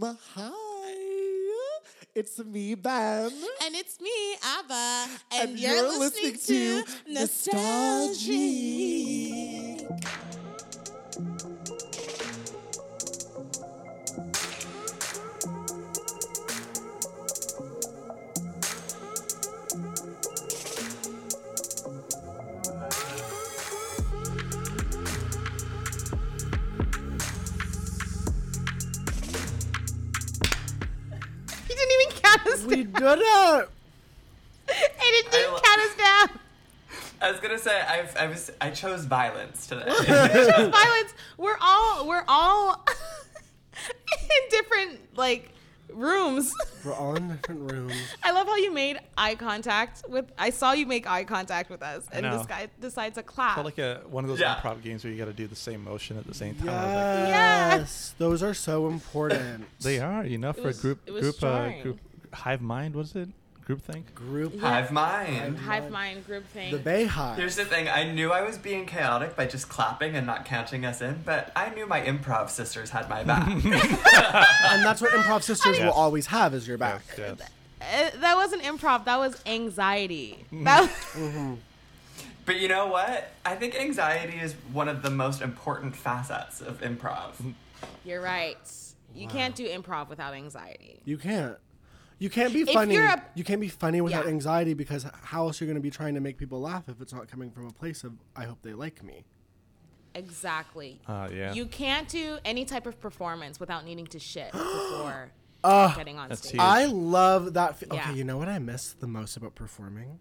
Hi, it's me, Ben. And it's me, Abba. And, And you're, you're listening, listening to to us We down. did it. He didn't I count us down. I was gonna say I've, I was I chose violence today. Violence. We're all we're all in different like rooms. We're all in different rooms. I love how you made eye contact with. I saw you make eye contact with us, and this guy decides to clap. felt like a one of those Yeah. improv games where you got to do the same motion at the same time. I was like, Yes, those are so important. they are, you know, for was- a group group uh, group hive mind. Was it group think? Group Hive mind. Hive mind group thing. the Bay Hive. Here's the thing. I knew I was being chaotic by just clapping and not counting us in, but I knew my improv sisters had my back. and that's what improv sisters will always have is your back. Yes. Uh, that wasn't improv. That was anxiety. Mm-hmm. That mm-hmm. but you know what? I think anxiety is one of the most important facets of improv. Mm-hmm. you're right. You can't do improv without anxiety. You can't. You can't be funny. you're a- you can't be funny without Yeah. anxiety because how else are you going to be trying to make people laugh if it's not coming from a place of I hope they like me. Exactly. Uh, yeah. You can't do any type of performance without needing to shit before getting on stage. huge. I love that. Fe- Yeah. Okay, you know what I miss the most about performing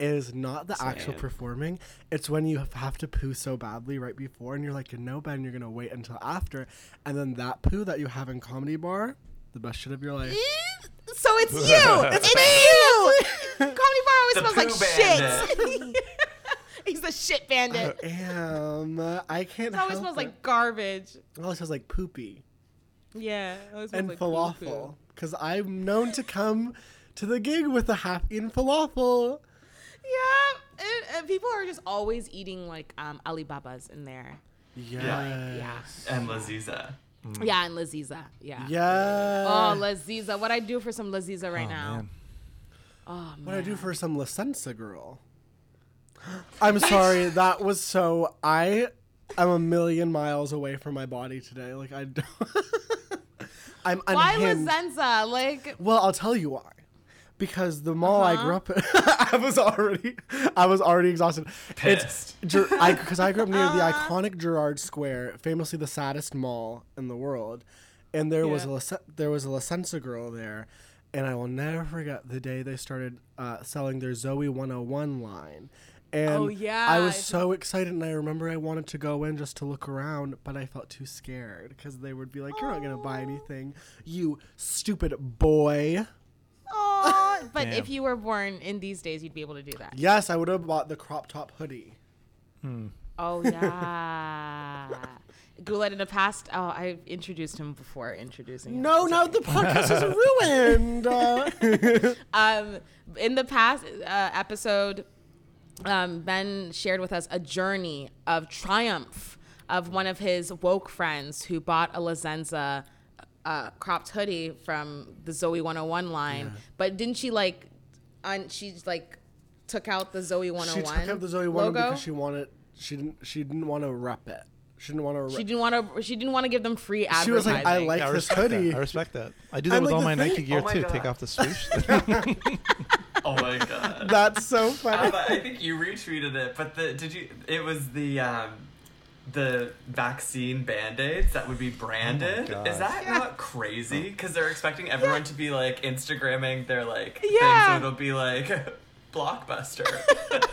is not the actual performing. It's when you have to poo so badly right before, and you're like, no, Ben, you're gonna wait until after, and then that poo that you have in comedy bar, the best shit of your life. So it's you. it's you. Comedy bar always The smells like poo shit. He's a shit bandit. Am I can't. It always help smells it. like garbage. It always smells like poopy Yeah. It and like falafel. Because I'm known to come to the gig with a half-eaten falafel. Yeah. And, and people are just always eating like um, Alibabas in there. Yes. Yeah. And Laziza. Mm-hmm. Yeah, and Laziza. Yeah. Yeah. Oh, Laziza. What I do for some Laziza right Oh, now. man. Oh, man. What I do for some La girl. I'm sorry, that was so. I am a million miles away from my body today. Like I don't. I'm Why unhinged. La Senza? Like, Well, I'll tell you why. Because the mall I Uh-huh. grew up in, I was already, I was already exhausted. Pissed. It's because I, grew up near the Uh-huh. iconic Gerrard Square, famously the saddest mall in the world, and there was a Yeah. There was a La Senza girl there, and I will never forget the day they started uh, selling their Zoe 101 line. And Oh, yeah. I was so excited, and I remember I wanted to go in just to look around, but I felt too scared because they would be like, "You're not gonna buy anything, you stupid boy." Oh. But Damn. if you were born in these days, you'd be able to do that. Yes, I would have bought the crop top hoodie. Oh yeah. Guled in the past. Oh, I've introduced him before introducing him. No, no, the podcast is ruined. Uh, Um, in the past uh, episode, um, Ben shared with us a journey of triumph of one of his woke friends who bought a La Senza uh, cropped hoodie from the Zoe 101 line. But didn't she like, un- she like took out the Zoe she 101 took out the Zoe one logo? because she wanted. She didn't. She didn't want to rep it. She didn't want to. She didn't want to. She didn't want to give them free advertising. She was like, I like Yeah, I this respect hoodie. that. I respect that. I do that I'm with like, all my thing- Nike gear Oh my too. God. Take off the swoosh. Oh my god. That's so funny. Abba, I think you retweeted it, but the did you? It was the um, the vaccine band aids that would be branded. Oh god. Is that not crazy? Because they're expecting everyone to be like Instagramming their like thing, Yeah. so it'll be like blockbuster.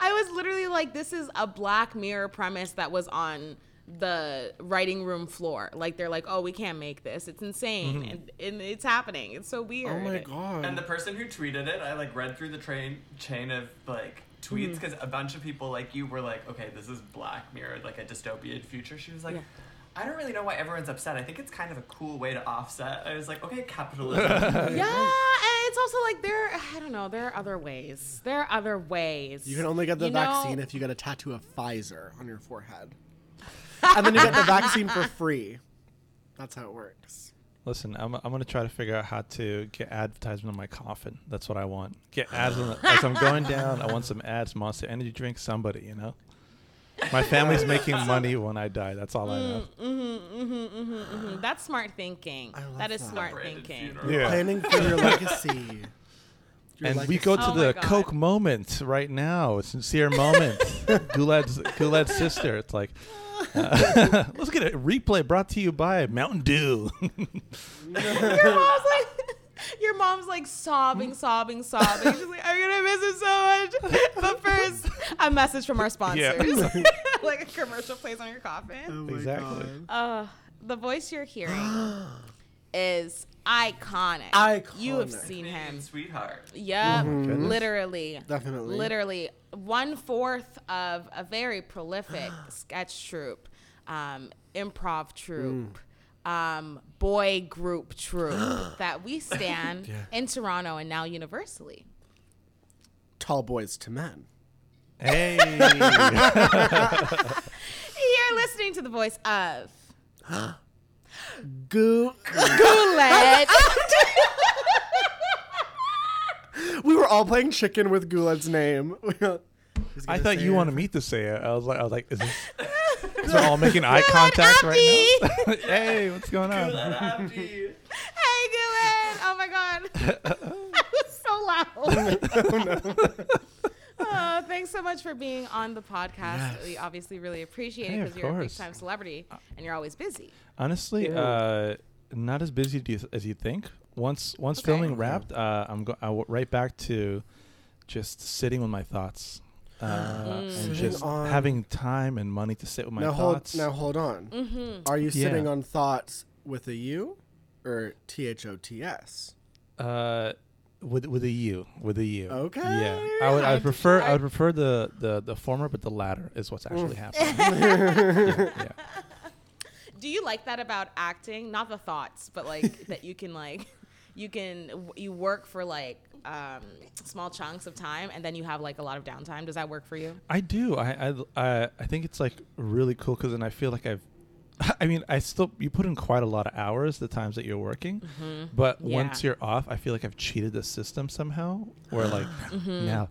I was literally like, this is a Black Mirror premise that was on the writing room floor. Like they're like, oh, we can't make this. It's insane, mm-hmm. and, and it's happening. It's so weird. oh my god. and the person who tweeted it, I like read through the train chain of like tweets mm-hmm. because a bunch of people like you were like, okay, this is Black Mirror, like a dystopian future. She was like. Yeah. I don't really know why everyone's upset. I think it's kind of a cool way to offset. I was like, okay, capitalism. Yeah, and it's also like there. I don't know. There are other ways. There are other ways. you can only get the You know- vaccine if you get a tattoo of Pfizer on your forehead, and then you get the vaccine for free. That's how it works. Listen, I'm, I'm gonna try to figure out how to get advertisement on my coffin. That's what I want. Get ads on the, as I'm going down. I want some ads, Monster Energy drink, somebody. You know, my family's making money when I die. That's all I know. Mm-hmm, mm-hmm, mm-hmm, mm-hmm. That's smart thinking. I love that is that. smart thinking. funeral. Yeah. Planning for your legacy. Your and we go to Oh the Coke moment right now. A sincere moment. Guled's Guled's sister. It's like, uh, let's get a replay brought to you by Mountain Dew. your mom's like, your mom's like sobbing, sobbing, sobbing. She's like, I'm gonna miss him so much. But first, a message from our sponsors. like a commercial plays on your Oh coffin. my Exactly. Uh, the voice you're hearing is iconic. Iconic. You have seen him. sweetheart. Yep. Goodness. Literally. Definitely. Literally one fourth of a very prolific sketch troupe, um, improv troupe, um, boy group troupe that we stand Yeah. in Toronto and now universally. Tall boys to men. hey. You're listening to the voice of Goo. Guled. we were all playing chicken with Guled's name. I thought you it. wanted me to say it. I was like, I was like, is this? Is we're all making eye contact right now? hey, what's going on? Hey, Guled. Oh my God. that was so loud. Oh, thanks so much for being on the podcast. Yes. We obviously really appreciate Hey, it because you're a big time celebrity and you're always busy. Honestly, uh, not as busy as you think. Once once Okay. filming wrapped, uh, I'm go- I w- right back to just sitting with my thoughts uh, and just on- having time and money to sit with my now hold thoughts. now hold on. Mm-hmm. Are you Yeah. sitting on thoughts with a U or T H O T S? Uh, with with a U, with a U. Okay. Yeah, I would I I- would prefer I I- would prefer the, the the former, but the latter is what's actually happening. yeah, yeah. Do you like that about acting? Not the thoughts, but like that you can like you can you work for like um, small chunks of time and then you have like a lot of downtime. Does that work for you? I do. I I I, I think it's like really cool because then I feel like I've. I mean, I still you put in quite a lot of hours the times that you're working, mm-hmm. but Yeah. once you're off, I feel like I've cheated the system somehow. Where like mm-hmm. now,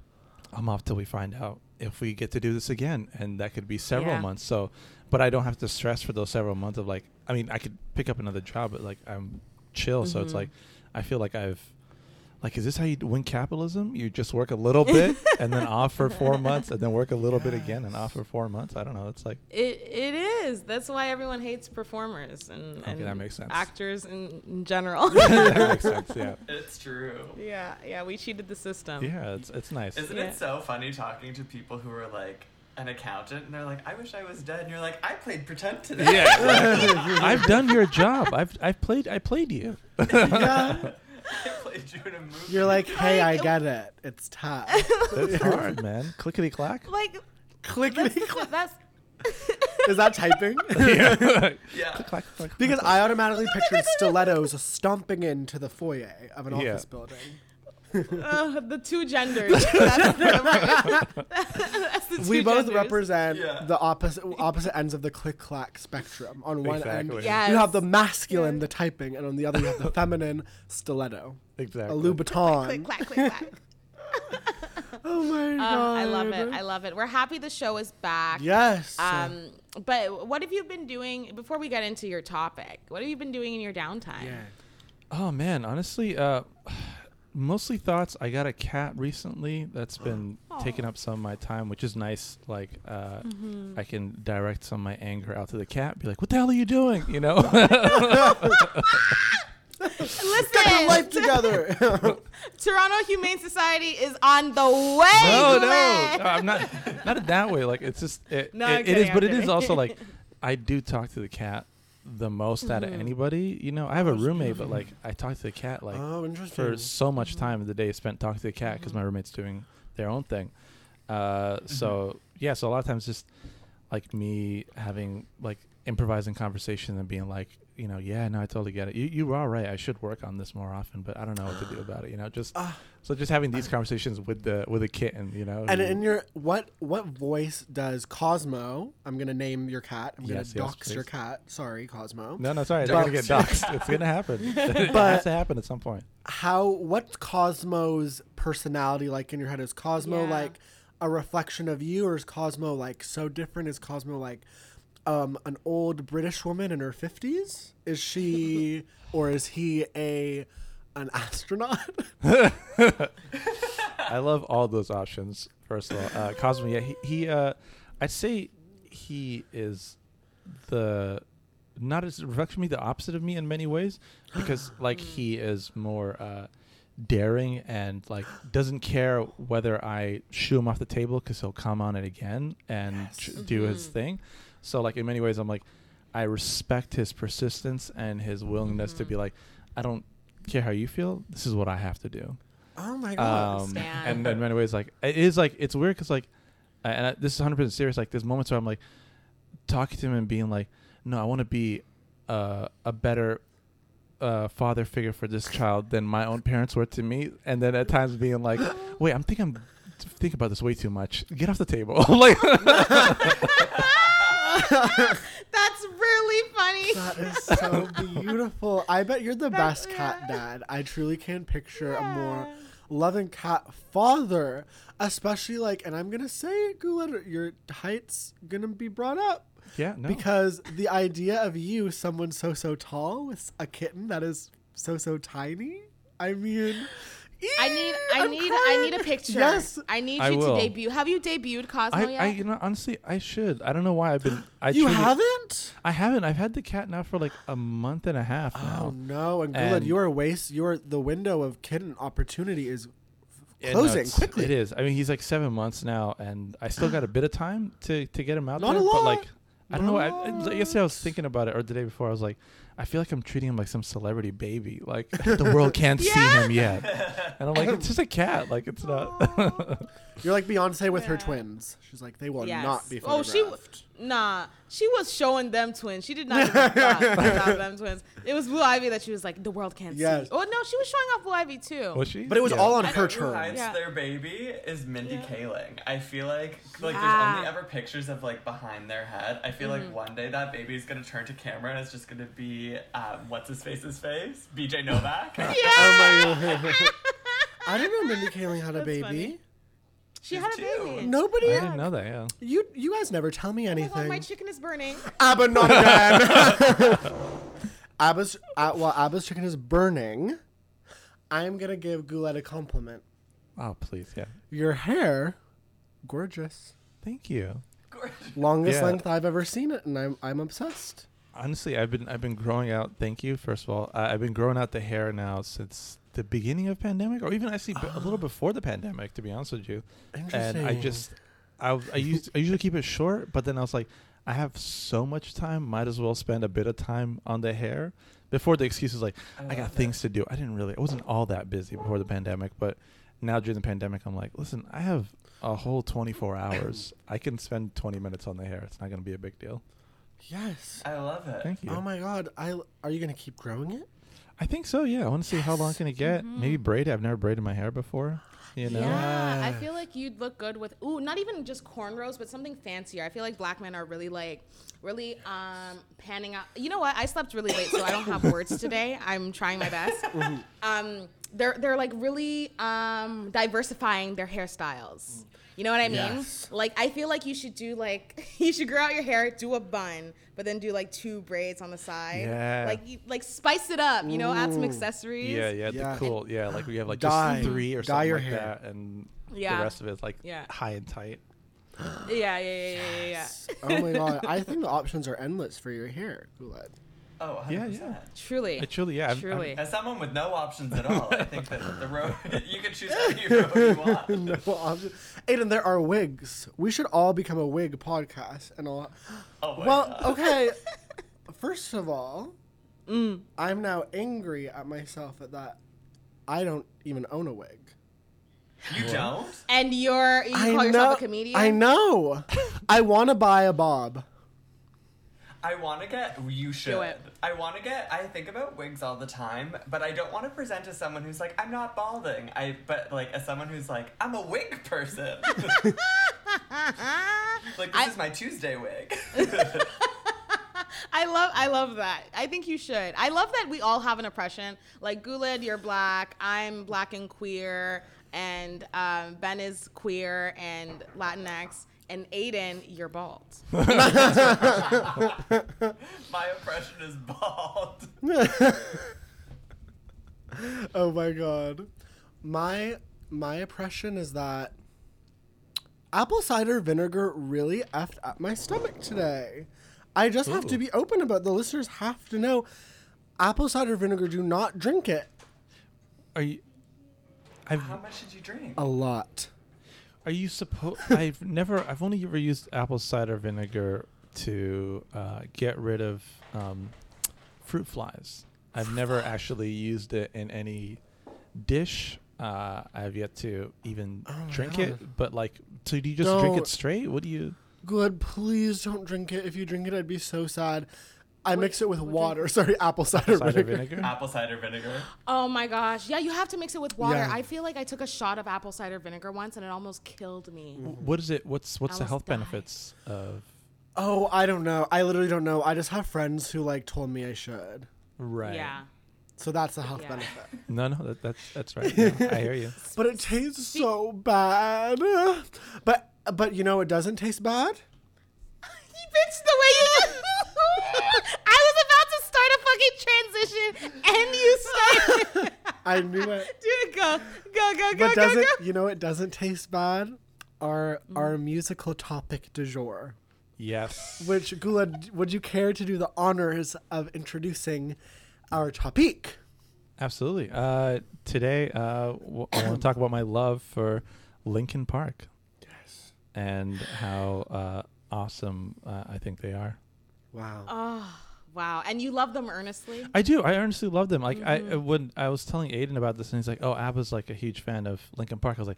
I'm off till we find out if we get to do this again, and that could be several Yeah. months. So, but I don't have to stress for those several months of like. I mean, I could pick up another job, but like I'm chill. So it's mm-hmm. like I feel like I've. Like, is this how you win capitalism? You just work a little bit and then off for four months and then work a little bit again and off for four months. I don't know. It's like, It it is. That's why everyone hates performers and, Okay, and that makes sense. actors in, in general. that makes sense. Yeah. It's true. yeah, yeah, we cheated the system. Yeah, it's, it's nice. Isn't Yeah. it so funny talking to people who are like an accountant and they're like, I wish I was dead. And you're like, I played pretend today. Yeah. I've done your job. I've, I've played, I played you. yeah. I played you in a movie. You're like, hey, I Like- get it. It's tough. That's hard, man. Clickety clack. Like Click. that's that's Is that typing? yeah. yeah. clack, clack, because. I automatically pictured stilettos stomping into the foyer of an Yeah. office building. Uh, the two genders. That's the, that's the two we both genders. represent Yeah. the opposite opposite ends of the click clack spectrum. On one end, Yes. you have the masculine, the typing, and on the other, you have the feminine stiletto, Exactly. a Louboutin. Click clack click clack. Oh my god! I love it. I love it. We're happy the show is back. yes. Um, but what have you been doing before we get into your topic? What have you been doing in your downtime? yeah. Oh man, honestly, uh, mostly thoughts. I got a cat recently that's been taking up some of my time, which is nice. Like, uh, I can direct some of my anger out to the cat. Be like, "What the hell are you doing?" You know. Listen, Get your life together. Toronto Humane Society is on the way. no, no, no, I'm not. Not in that way. Like, it's just it. No, it- kidding, is, but I'm it is kidding. also like, I do talk to the cat the most out of Mm-hmm. anybody. You know, I have a roommate, but like, I talk to the cat like oh, interesting. for so much Mm-hmm. time of the day spent talking to the cat because my roommate's doing their own thing. Uh, Mm-hmm. so yeah, so a lot of times just like me having like improvising conversation and being like, you know, yeah, no, I totally get it. You you are right. I should work on this more often, but I don't know what to do about it. You know, just Ah. so just having these conversations with the with a kitten. You know, And who- in your what what voice does Cosmo? I'm gonna name your cat. I'm gonna Yes, yes, dox your cat. Sorry, Cosmo. no, no, sorry, But- they're gonna get doxxed. it's gonna happen. it has to happen at some point. How what's Cosmo's personality like in your head? Is Cosmo Yeah. like a reflection of you, or is Cosmo like so different? Is Cosmo like um, an old British woman in her fifties? Is she or is he a an astronaut? I love all those options. First of all, uh, Cosmo, yeah, he, he uh, I'd say he is the not as a reflection me, the opposite of me in many ways, because like he is more uh, daring and like doesn't care whether I shoo him off the table because he'll come on it again and tr- do his thing. So like in many ways, I'm like I respect his persistence and his willingness to be like, I don't care how you feel. This is what I have to do oh my god! um, and in many ways, like it is like it's weird because like, and I, this is hundred percent serious. Like there's moments where I'm like talking to him and being like, no, I want to be uh, a better uh, father figure for this child than my own parents were to me, and then at times being like, wait, I'm thinking. I'm thinking about this way too much. Get off the table. like, That's really funny. That is so beautiful. I bet you're the That's- best cat yeah. dad. I truly can't picture a more loving cat father, especially like, and I'm gonna say it, Guled, your height's gonna be brought up yeah, no. because the idea of you, someone so so tall with a kitten that is so so tiny. I mean, I need, I I'm need, I need a picture. Yes, I need I you will. to debut. Have you debuted Cosmo I, yet? I, you know, honestly, I should. I don't know why I've been. I you truly- haven't. I haven't. I've had the cat now for like a month and a half oh, now. Oh no, and Guled, And- you are waste. You are the window of kitten opportunity is Yeah, no, closing it's- quickly. It is. I mean, he's like seven months now, and I still got a bit of time to to get him out Not there. a But lot. like, I don't know. I, Not I, yesterday I was thinking about it, or the day before, I was like, I feel like I'm treating him like some celebrity baby. Like the world can't see him yet, and I'm like, it's just a cat. Like it's not. You're like Beyonce with her twins. She's like, they will Yes. not be Oh, she, w- nah, she was showing them twins. She did not give a about them twins. It was Blue Ivy that she was like, the world can't Yes. see. Oh no, she was showing off Blue Ivy too. was she? But it was Yeah. all on I her know who terms. Yeah. their baby is Mindy Yeah. Kaling. I feel like like Yeah. there's only ever pictures of like behind their head. I feel Mm-hmm. like one day that baby is gonna turn to camera and it's just gonna be um, what's his face's face, BJ Novak. Yeah. Oh my god. I didn't know Mindy Kaling had a That's baby. funny. She She's had a two. baby. Nobody. I didn't know that. Yeah. You you guys never tell me Oh my anything. god, my chicken is burning. Abba, not again. Abba's uh, while Abba's chicken is burning. I'm gonna give Guled a compliment. Oh please, yeah. Your hair, gorgeous. Thank you. Gorgeous. Longest Yeah. length I've ever seen it, and I'm I'm obsessed. Honestly, I've been I've been growing out. Thank you. First of all, I I've been growing out the hair now since the beginning of pandemic, or even actually a little before the pandemic. To be honest with you, and I just I I used I usually keep it short, but then I was like, I have so much time, might as well spend a bit of time on the hair. Before the excuse was like, I, got love things to do. I didn't really, I wasn't all that busy before the pandemic, but now during the pandemic, I'm like, listen, I have a whole 24 hours. I can spend 20 minutes on the hair. It's not going to be a big deal. Yes. I love it. Thank you. Oh my god. I are you gonna keep growing it? I think so. Yeah, I want to see how long can it get. Maybe braid. it. I've never braided my hair before. You know. Yeah, I feel like you'd look good with ooh, not even just cornrows, but something fancier. I feel like black men are really like really um panning out. You know what? I slept really late, so I don't have words today. I'm trying my best. um they're they're like really um diversifying their hairstyles. You know what I mean? Yes. Like I feel like you should do like you should grow out your hair, do a bun, but then do like two braids on the side. Yeah. Like you, like spice it up, you know, add some accessories. Yeah, yeah, Yeah. the cool. Yeah, like we have like Dye. just three or something your like hair. that, and Yeah. the rest of it is like Yeah. high and tight. Yeah, yeah, yeah, yeah, yeah, yeah. oh my god. I think the options are endless for your hair, Guled. Oh, 100%. Yeah, yeah. Truly. I truly, yeah. I'm- I'm- As someone with no options at all, I think that the road you can choose any road you want. no option. Aiden, there are wigs. We should all become a wig podcast and all. Oh Well, God. okay. First of all, Mm. I'm now angry at myself at that. I don't even own a wig. you don't. And you're you I call know. yourself a comedian? I know. I want to buy a bob. I want to get. You should. it. I want to get. I think about wigs all the time, but I don't want to present as someone who's like, I'm not balding. I, but like as someone who's like, I'm a wig person. like this I- is my Tuesday wig. I love I love that. I think you should. I love that we all have an oppression. Like Guled, you're black. I'm black and queer, and um, Ben is queer and Latinx, and Aiden, you're bald. my impression is bald. oh my god. My my impression is that apple cider vinegar really effed up my stomach today. I just have to be open about it. the listeners have to know apple cider vinegar do not drink it Are you? I've How much did you drink? a lot. Are you supposed? I've never. I've only ever used apple cider vinegar to uh, get rid of um, fruit flies. I've never actually used it in any dish. Uh, I've yet to even Oh drink God. it. But like, so do you just drink it straight? What do you? Good, please don't drink it. If you drink it, I'd be so sad. I What- mix it with what water. Sorry, apple cider, Cider vinegar. vinegar. Apple cider vinegar. Oh my gosh. Yeah, you have to mix it with water. Yeah. I feel like I took a shot of apple cider vinegar once and it almost killed me. What is it? What's what's the health died. benefits of? Oh, I don't know. I literally don't know. I just have friends who like told me I should. Right. Yeah. So that's the health Yeah. benefit. No, no, that, that's that's right. No, I hear you. But it tastes so bad. But but you know it doesn't taste bad. He bitch, the way you. I was about to start a fucking transition and you started. I knew it. Dude, go, go, go, go, But go, doesn't go. you know it doesn't taste bad? Our Mm. our musical topic du jour. Yes. Which Gula, would you care to do the honors of introducing our topic? Absolutely. Uh, today, uh, w- I want to talk about my love for Linkin Park Yes. and how uh, awesome uh, I think they are. Wow. Oh, wow. And you love them earnestly? I do. I honestly love them. Like I, I when I was telling Aiden about this, and he's like, "Oh, Abba's like a huge fan of Linkin Park." I was like,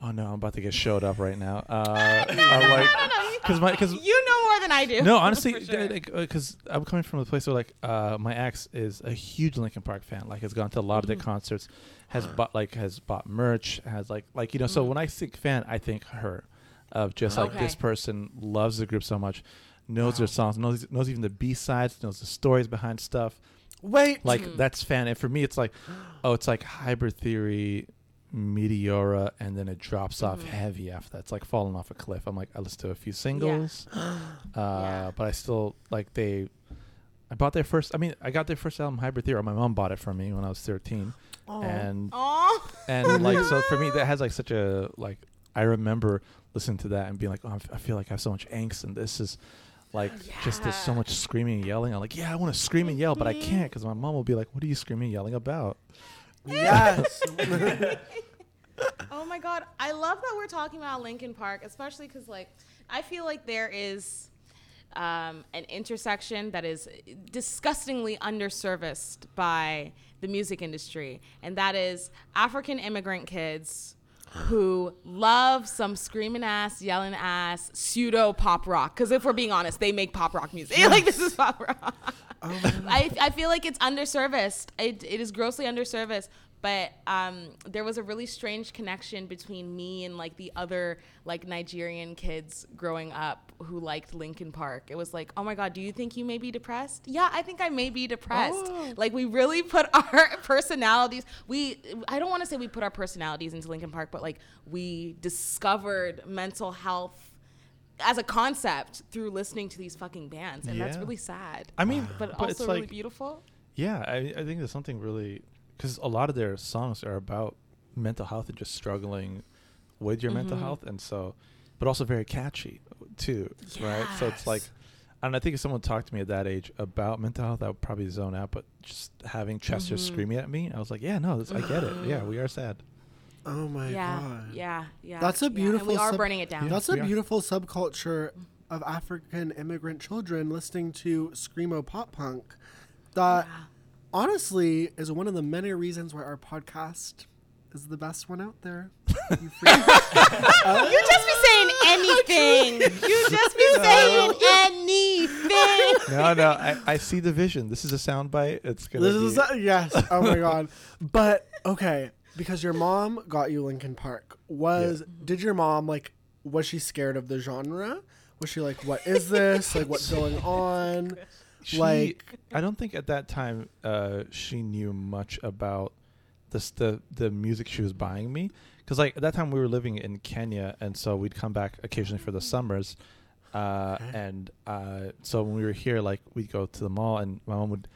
"Oh no, I'm about to get showed up right now." Uh, I'm like, no, no, you- because my because You know more than I do. no, honestly, sure. because I'm coming from a place where like uh, my ex is a huge Linkin Park fan. Like, has gone to a lot of their Mhm. concerts, has bought like has bought merch, has like like you know. So Mhm. when I think fan, I think her, of just like this person loves the group so much, knows their songs, knows knows even the B sides, knows the stories behind stuff. Wait. Like Mhm. that's fan. And for me, it's like, oh, it's like Hybrid Theory. Meteora and then it drops off Mhm. heavy after that. It's like falling off a cliff. I'm like I listened to a few singles, uh, Yeah. but I still like they. I bought their first. I mean, I got their first album, Hybrid Theory. My mom bought it for me when I was 13, Aw. and Oh. and like so for me that has like such a like. I remember listening to that and being like, oh, I feel like I have so much angst, and this is like just there's so much screaming and yelling. I'm like, yeah, I want to scream and yell, but I can't because my mom will be like, what are you screaming and yelling about? yes. Oh my god, I love that we're talking about Linkin Park, especially because like I feel like there is um, an intersection that is disgustingly underserviced by the music industry, and that is African immigrant kids who love some screaming ass, yelling ass, pseudo pop rock. Because if we're being honest, they make pop rock music. like this is pop rock. Oh. I, I feel like it's underserviced. It, it is grossly underserviced. But um, there was a really strange connection between me and like the other like Nigerian kids growing up who liked Linkin Park. It was like, oh my god, do you think you may be depressed? Yeah, I think I may be depressed. Oh. Like we really put our personalities. We I don't want to say we put our personalities into Linkin Park, but like we discovered mental health as a concept through listening to these fucking bands, and that's really sad. I mean, but, but it's also really like- beautiful. Yeah, I, I think there's something really because a lot of their songs are about mental health and just struggling with your mental Mhm. health, and so, but also very catchy too, right? So it's like, and I think if someone talked to me at that age about mental health, I would probably zone out. But just having Chester Mhm. screaming at me, I was like, yeah, no, this, I get it. Yeah, we are sad. oh my yeah, god. yeah, yeah. That's a yeah, beautiful we are sub- burning it down. That's we a are. beautiful subculture of African immigrant children listening to screamo pop punk. That Yeah. Honestly is one of the many reasons why our podcast is the best one out there. You freak. You just be saying anything. You just be saying anything. no, no, I, I see the vision. This is a soundbite. It's gonna this be. is a, yes. Oh my god. But okay, because your mom got you Linkin Park. Was did your mom like? Was she scared of the genre? Was she like, "What is this? like, what's going on?" She- like- I don't think at that time uh, she knew much about this the the music she was buying me because like at that time we were living in Kenya and so we'd come back occasionally for the summers uh, Okay. and uh, so when we were here like we'd go to the mall and my mom would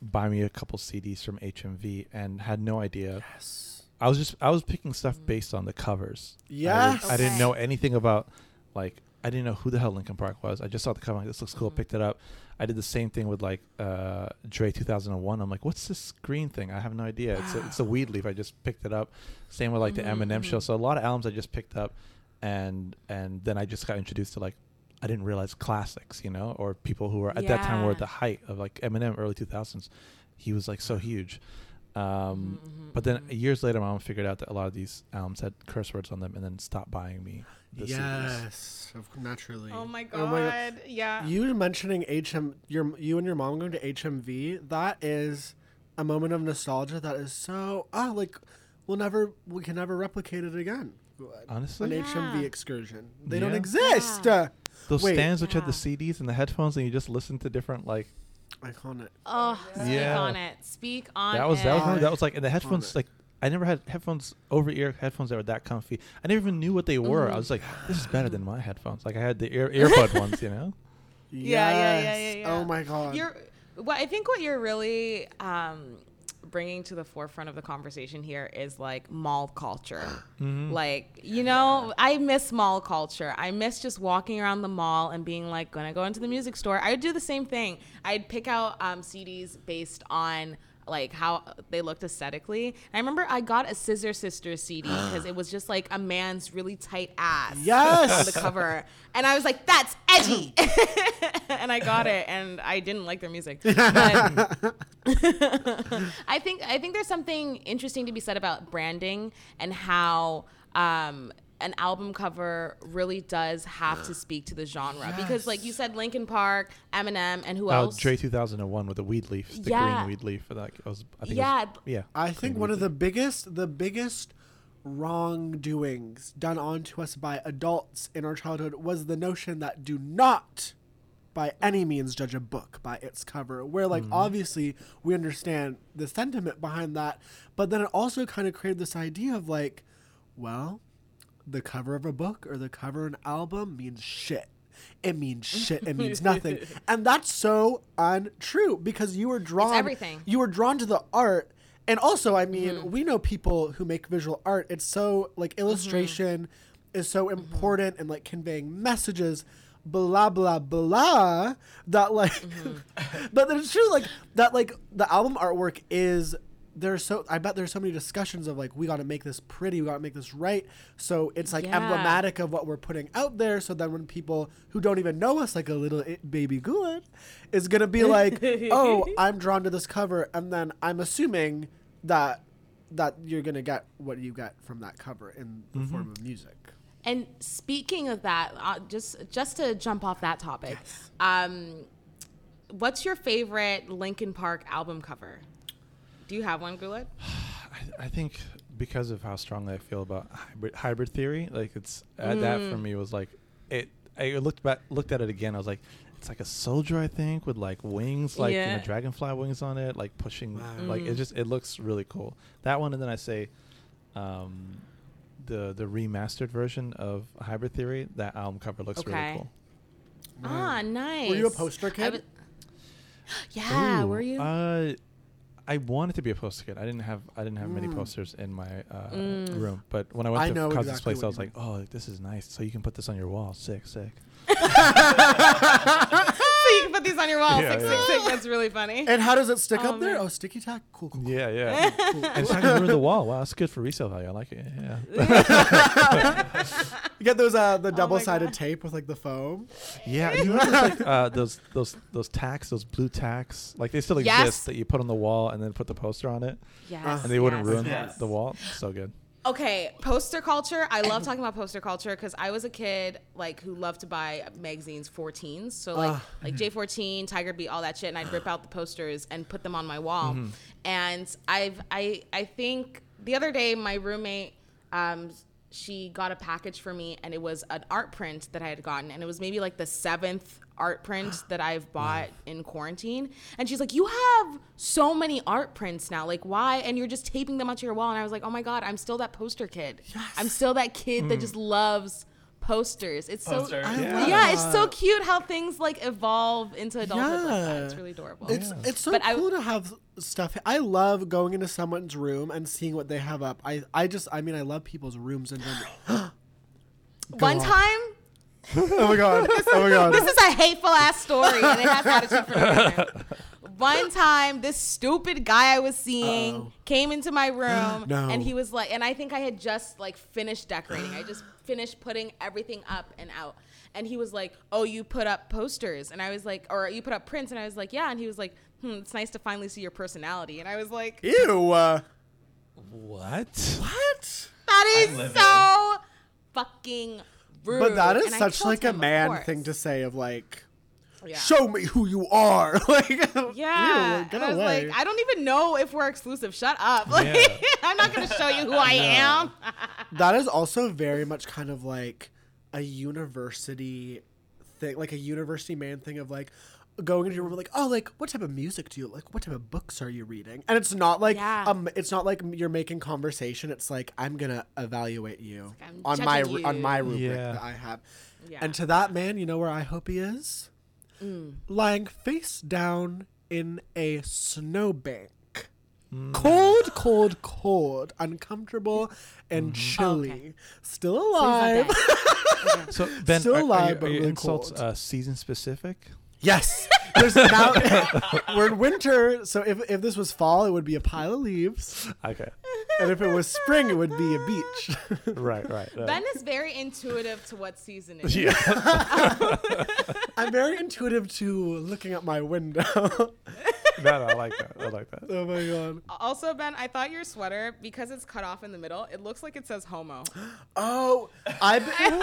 buy me a couple CDs from HMV and had no idea Yes. I was just I was picking stuff based on the covers I didn't- Yes. I didn't know anything about like I didn't know who the hell Linkin Park was. I just saw the cover like this looks cool, Mhm. picked it up. I did the same thing with like uh Dre 2001. I'm like, what's this green thing? I have no idea. It's a, it's a weed leaf. I just picked it up. Same with like the Eminem show. mhm. So a lot of albums I just picked up, and and then I just got introduced to like I didn't realize classics, you know, or people who were at that time were at the height of like Eminem early 2000s. He was like so huge. Um, Mhm, but then mhm. years later, my mom figured out that a lot of these albums had curse words on them, and then stopped buying me the Yes. Of, naturally. Oh my god. Oh god. Yeah. You mentioning HM, your you and your mom going to HMV. That is a moment of nostalgia. That is so ah like we'll never we can never replicate it again. An Honestly, Yeah. HMV excursion. They don't exist. Yeah. those Wait. stands which had the CDs and the headphones, and you just listen to different like Iconic. Oh, speak on it. Speak on that was that was that was like and the headphones like I never had headphones over ear headphones that were that comfy. I never even knew what they were. Mm-hmm. I was like, this is better than my headphones. Like I had the ear earbud ones, you know. Yeah, yeah, yeah, yeah, yeah. Oh my god. You're, well, I think what you're really um, bringing to the forefront of the conversation here is like mall culture. Mm-hmm. Like, you know, I miss mall culture. I miss just walking around the mall and being like, gonna go into the music store. I would do the same thing. I'd pick out um, CDs based on like how they looked aesthetically. And I remember I got a Scissor Sisters CD because it was just like a man's really tight ass Yes. on the cover. And I was like, that's edgy. and I got it and I didn't like their music. But I think I think there's something interesting to be said about branding and how um, an album cover really does have to speak to the genre because, like you said, Linkin Park, Eminem, and who Oh, else? Dre 2001 with the weed leaf, the Yeah. green weed leaf for that. I was, I think Yeah. Was, yeah. I think one weed of the biggest, the biggest wrongdoings done onto us by adults in our childhood was the notion that do not, by any means, judge a book by its cover. Where, like, mm-hmm. obviously, we understand the sentiment behind that, but then it also kind of created this idea of, like, well, the cover of a book or the cover of an album means shit. It means shit. It means nothing. And that's so untrue because you were drawn everything. you were drawn to the art and also i mean mm-hmm. we know people who make visual art it's so like mm-hmm. illustration is so mm-hmm. important and like conveying messages blah blah blah that like but it's true like that like the album artwork is there's so i bet there's so many discussions of like we got to make this pretty we got to make this right. So it's like Yeah. emblematic of what we're putting out there. So then when people who don't even know us like a little i- baby good is gonna be like oh i'm drawn to this cover. And then i'm assuming that that you're gonna get what you get from that cover in the form of music. And speaking of that, uh, just just to jump off that topic, um, what's your favorite Linkin Park album cover? Do you have one, Guled? I, I think because of how strongly I feel about hybrid, hybrid theory, like it's uh, that for me was like it. I looked back, looked at it again. I was like, it's like a soldier, I think, with like wings, like you know, dragonfly wings on it, like pushing, Wow. like Mm. it just it looks really cool. That one, and then I say, um, the the remastered version of Hybrid Theory. That album cover looks Okay. really cool. Ah, nice. were you a poster kid was- yeah, Ooh, were you? Uh, I wanted to be a poster kid. I didn't have I didn't have many Mm. posters in my uh, Mm. room, but when I went I to know Cousin's exactly place, I was you like, "Oh, this is nice. So you can put this on your wall. Sick, sick." so you can put put these on your wall. Yeah, six, yeah. six, six. That's really funny. And how does it stick Oh, up there? Oh, sticky tack. Cool, cool. cool. Yeah, yeah. and it's not gonna ruin the wall. Wow, that's good for resale value. I like it. Yeah. You get those uh the Oh double-sided God. tape with like the foam. Yeah, you remember those, like uh, those those those tacks, those blue tacks, like they still exist that you put on the wall and then put the poster on it, yes, and they wouldn't yes, ruin yes. the wall. So good. Okay, poster culture. I love talking about poster culture because I was a kid like who loved to buy magazines for teens. So like Ah. like J14, Tiger Beat, all that shit, and I'd rip out the posters and put them on my wall. Mm-hmm. And I've I I think the other day my roommate um she got a package for me and it was an art print that I had gotten and it was maybe like the seventh art print that I've bought in quarantine. And she's like, You have so many art prints now. Like, why? And you're just taping them onto your wall. And I was like, Oh my God, I'm still that poster kid. I'm still that kid that mm. just loves posters. It's Posters. so Yeah. yeah, it's so cute how things like evolve into adulthood like that. Yeah. It's really adorable. It's Yeah. it's so But I- cool to have stuff. I love going into someone's room and seeing what they have up. I I just I mean I love people's rooms in general. Go One on. time, oh my god! Oh my god! this is a hateful ass story and it has attitude for no. One time, this stupid guy I was seeing Uh-oh. came into my room No. and he was like, and I think I had just like finished decorating. I just finished putting everything up and out. And he was like, Oh, you put up posters. And I was like, Or you put up prints. And I was like, Yeah. And he was like, Hmm, it's nice to finally see your personality. And I was like, Ew. Uh, What? what? That I'm is livid. so fucking rude. But that is And such like a him, of man course. thing to say of like, Yeah. show me who you are. like, Yeah, ew, get and I was away. like, I don't even know if we're exclusive. Shut up! Like, Yeah. I'm not gonna show you who I am. that is also very much kind of like a university thing, like a university man thing of like going into your room like, oh, like what type of music do you like? What type of books are you reading? And it's not like Yeah. um, it's not like you're making conversation. It's like I'm gonna evaluate you like, on my judging on my rubric Yeah. that I have. Yeah. And to that man, you know where I hope he is? Mm. Lying face down in a snowbank. Mm. Cold, cold, cold, uncomfortable and chilly. Mm-hmm. Okay. Still alive. So Ben, Still are, are alive, your- but are really insults cold. uh, season specific? Yes. There's now we're in winter, so if if this was fall, it would be a pile of leaves. Okay. And if it was spring, it would be a beach. right, right. uh, Ben is very intuitive to what season it is. yeah. I'm very intuitive to looking at my window. No, no, I like that. I like that. oh my god. Also, Ben, I thought your sweater, because it's cut off in the middle, it looks like it says homo. Oh, I've been,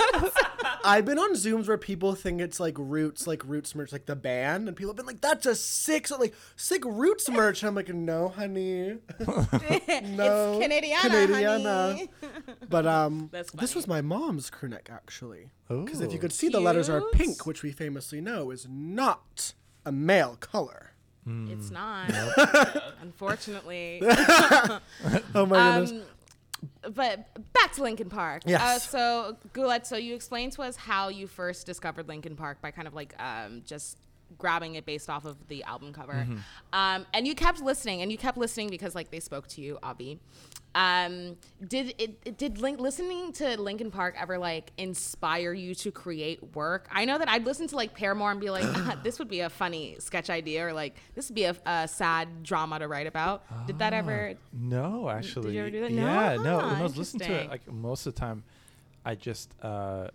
I've been on Zooms where people think it's like Roots, like Roots merch, like the band, and people have been like, "That's a sick, so, like sick Roots merch." And I'm like, "No, honey." No, it's Canadiana, Canadiana. honey. But um, this was my mom's crew neck actually, because if you could see, the letters are pink, which we famously know is not a male color. It's not. Unfortunately. Oh my goodness. Um, but back to Linkin Park. Yes. Uh, so Guled, so you explained to us how you first discovered Linkin Park by kind of like um, just grabbing it based off of the album cover, Mm-hmm. um, and you kept listening, and you kept listening because like they spoke to you, Abby. Um, did it, did Link, listening to Linkin Park ever like inspire you to create work? I know that I'd listen to like Paramore and be like, "Ah, this would be a funny sketch idea, or like this would be a, a sad drama to write about. Did that ever? No, actually. Did you ever do that? Yeah, No? no. Huh, When I was listening to it, like most of the time, I just uh,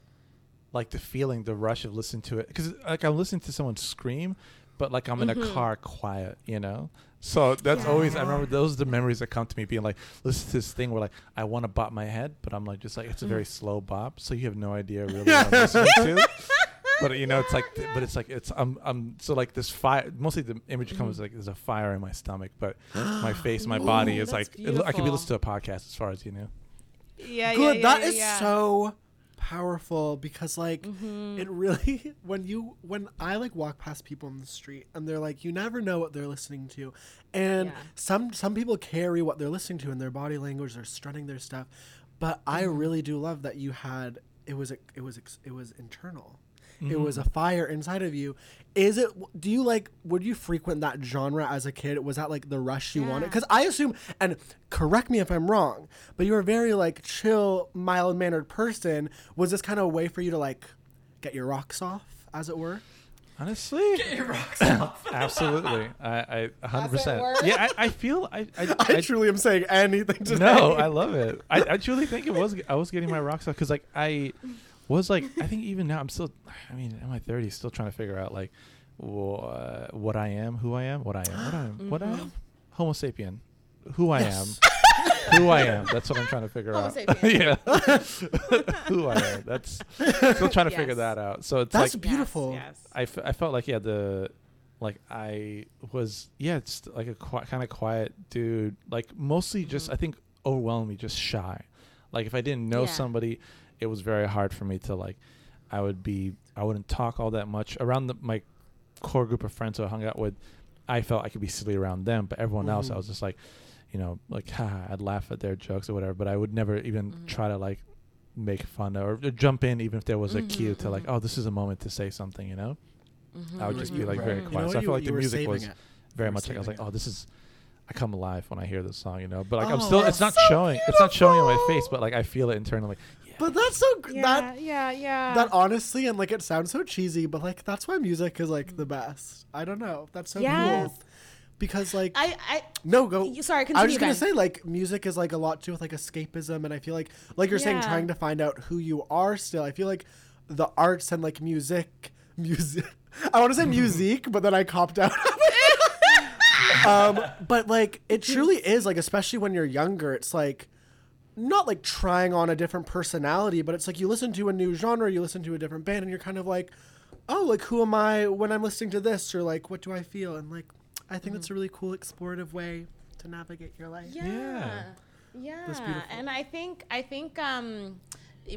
like the feeling, the rush of listening to it, because like I'm listening to someone scream, but like I'm in a car, quiet, you know. So that's always I remember those are the memories that come to me, being like, listen to this thing where like I want to bop my head, but I'm like just like it's a very mm-hmm. slow bop, so you have no idea really what I'm listening to. But you know, it's like, but it's like it's I'm I'm so like this fire. Mostly the image comes mm-hmm. like there's a fire in my stomach, but my face, my body Ooh, is like it, I could be beautiful. listening to a podcast as far as you know. Yeah, Good. yeah, That yeah, is yeah. so powerful because like Mm-hmm. it really when you when I like walk past people in the street and they're like you never know what they're listening to and Yeah. some some people carry what they're listening to in their body language they're strutting their stuff but I Mm-hmm. really do love that you had it was it was it was internal it Mm-hmm. was a fire inside of you is it do you like would you frequent that genre as a kid was that like the rush you wanted because i assume and correct me if i'm wrong but you were a very like chill mild mannered person was this kind of a way for you to like get your rocks off as it were Honestly, Get your rocks off. absolutely. I, I, 100%. Yeah, I, I feel I, I, I truly am saying anything today. no, I love it. I, I truly think it was. I was getting my rocks off because like I was like I think even now I'm still. I mean, in my 30s, still trying to figure out like wha- what I am, who I am, what I am, what I am, what I Mm-hmm. am, Homo sapien, who I am. Who I am. That's what I'm trying to figure Homo out. yeah. who I am. That's still trying to figure that out. So it's That's like beautiful. Yes. yes. I, f- I felt like yeah the like I was yeah it's like a qui- kind of quiet dude like mostly just I think overwhelmingly just shy like if I didn't know Yeah. somebody it was very hard for me to like I would be I wouldn't talk all that much around the, my core group of friends who I hung out with I felt I could be silly around them but everyone else I Mhm. was just like you know like haha I'd laugh at their jokes or whatever but I would never even Mhm. try to like make fun or, or jump in even if there was a Mhm, cue to like mhm. oh this is a moment to say something you know I would just be like very quiet. You know, so I you- feel like the music was it. very much like I was like, it. oh, this is. I come alive when I hear this song, you know. But like I'm Oh, still, it's not so showing. It's not showing in my face, but like I feel it internally. Yeah. But that's so Yeah, that yeah, yeah. that honestly and like it sounds so cheesy, but like that's why music is like the best. I don't know. That's so Yes. cool. Because like I, I, no go. y- sorry, I was just gonna Ben. say like music is like a lot to do with like escapism, and I feel like like you're saying trying to find out who you are. Still, I feel like the arts and like music, music. I want to say music, but then I copped out. um, but like it truly is like, especially when you're younger, it's like not like trying on a different personality, but it's like you listen to a new genre, you listen to a different band, and you're kind of like, oh, like who am I when I'm listening to this, or like what do I feel, and like I think that's a really cool explorative way to navigate your life. Yeah. Yeah. Yeah. And I think I think um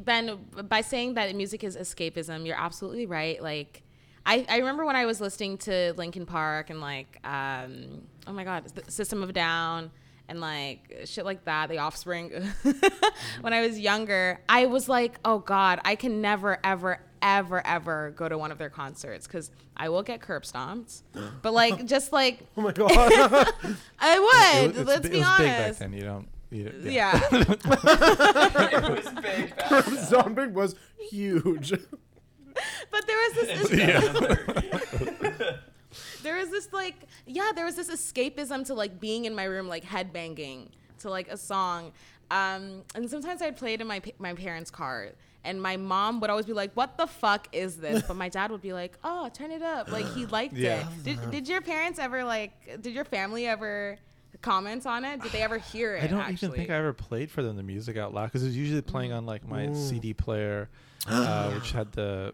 Ben by saying that music is escapism, you're absolutely right. Like I, I remember when I was listening to Linkin Park and like um oh my god, the System of Down and like shit like that, The Offspring. when I was younger, I was like, "Oh god, I can never ever ever ever go to one of their concerts cuz I will get curb stomped." But like just like Oh my god. I would. was- it's let's bi- be it was big back honest. then. You don't. You don't Yeah. it was big. back then. Zombie was huge. but there was this, Yeah. There was this like yeah there was this escapism to like being in my room like headbanging to like a song um and sometimes i'd play it in my my parents car and my mom would always be like what the fuck is this but my dad would be like oh turn it up like he liked Yeah. it did, did your parents ever like did your family ever comment on it did they ever hear it I don't actually? even think I ever played for them the music out loud because it was usually playing on like my Ooh. CD player, uh, which had the.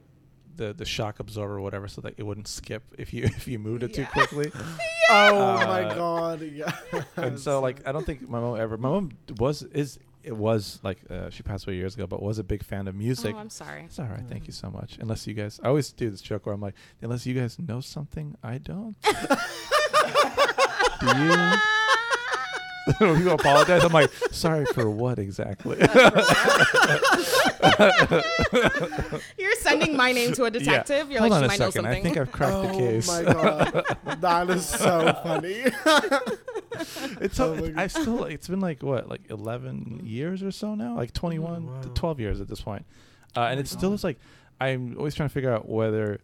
The, the shock absorber or whatever so that it wouldn't skip if you if you moved it too Yeah. quickly Oh Uh, my god. Yeah. and so like I don't think my mom ever my mom was is it was like uh, she passed away years ago but was a big fan of music oh i'm sorry It's all right. Thank you so much. Unless you guys, I always do this joke where I'm like, unless you guys know something I don't. do you? when people apologize, I'm like, sorry for what exactly? you're sending my name to a detective you're Hold like on she a might know second. I something think I've cracked oh the case. Oh my god. That is so funny. It's Oh so, my it's, I still. It's been like what, like 11 years or so now, like 21, to Wow. 12 years at this point, uh, and my it still God. is like I'm always trying to figure out whether.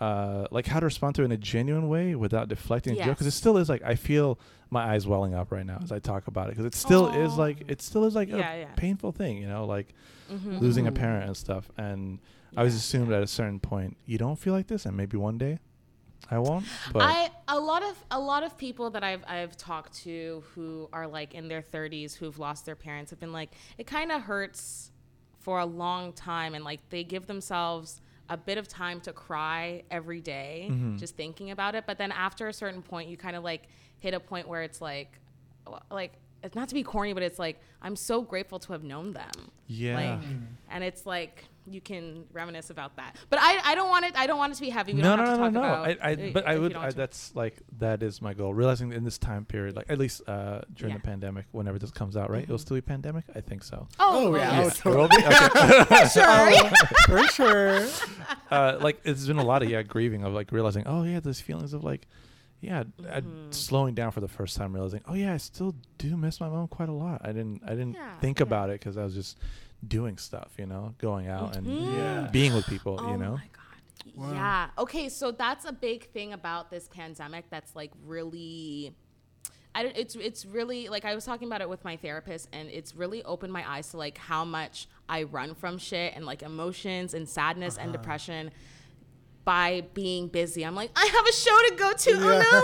Uh, like how to respond to it in a genuine way without deflecting the joke because it Yes. still is like I feel my eyes welling up right now as I talk about it because it still is like it still is like Yeah, a yeah. painful thing you know like Mhm. losing a Mhm. parent and stuff and I was assumed at a certain point you don't feel like this and maybe one day I won't but I a lot of a lot of people that I've I've talked to who are like in their 30s who've lost their parents have been like it kind of hurts for a long time and like they give themselves a bit of time to cry every day, Mhm. just thinking about it. But then after a certain point you kind of like hit a point where it's like like it's not to be corny but it's like I'm so grateful to have known them. Yeah. Like and it's like you can reminisce about that but I, I don't want it I don't want it to be heavy we no, don't no, have to no, talk no, about I, I, but I would. I, that's like that is my goal. Realizing in this time period, like at least uh, during Yeah. the pandemic, whenever this comes out, right? It'll Mhm. still be pandemic. I think so. Oh, well, yeah. yes. Oh, It will be? Okay. sure For sure. uh, like it's been a lot of yeah grieving of like realizing oh yeah those feelings of like yeah I- Mhm. slowing down for the first time realizing oh yeah I still do miss my mom quite a lot I didn't I didn't Yeah, think yeah. about it because I was just doing stuff you know going out and Mhm. Yeah. being with people oh you know my god Yeah. Okay. So that's a big thing about this pandemic. That's like really. I don't, it's it's really like I was talking about it with my therapist, and it's really opened my eyes to like how much I run from shit and like emotions and sadness and depression by being busy. I'm like, I have a show to go to. Oh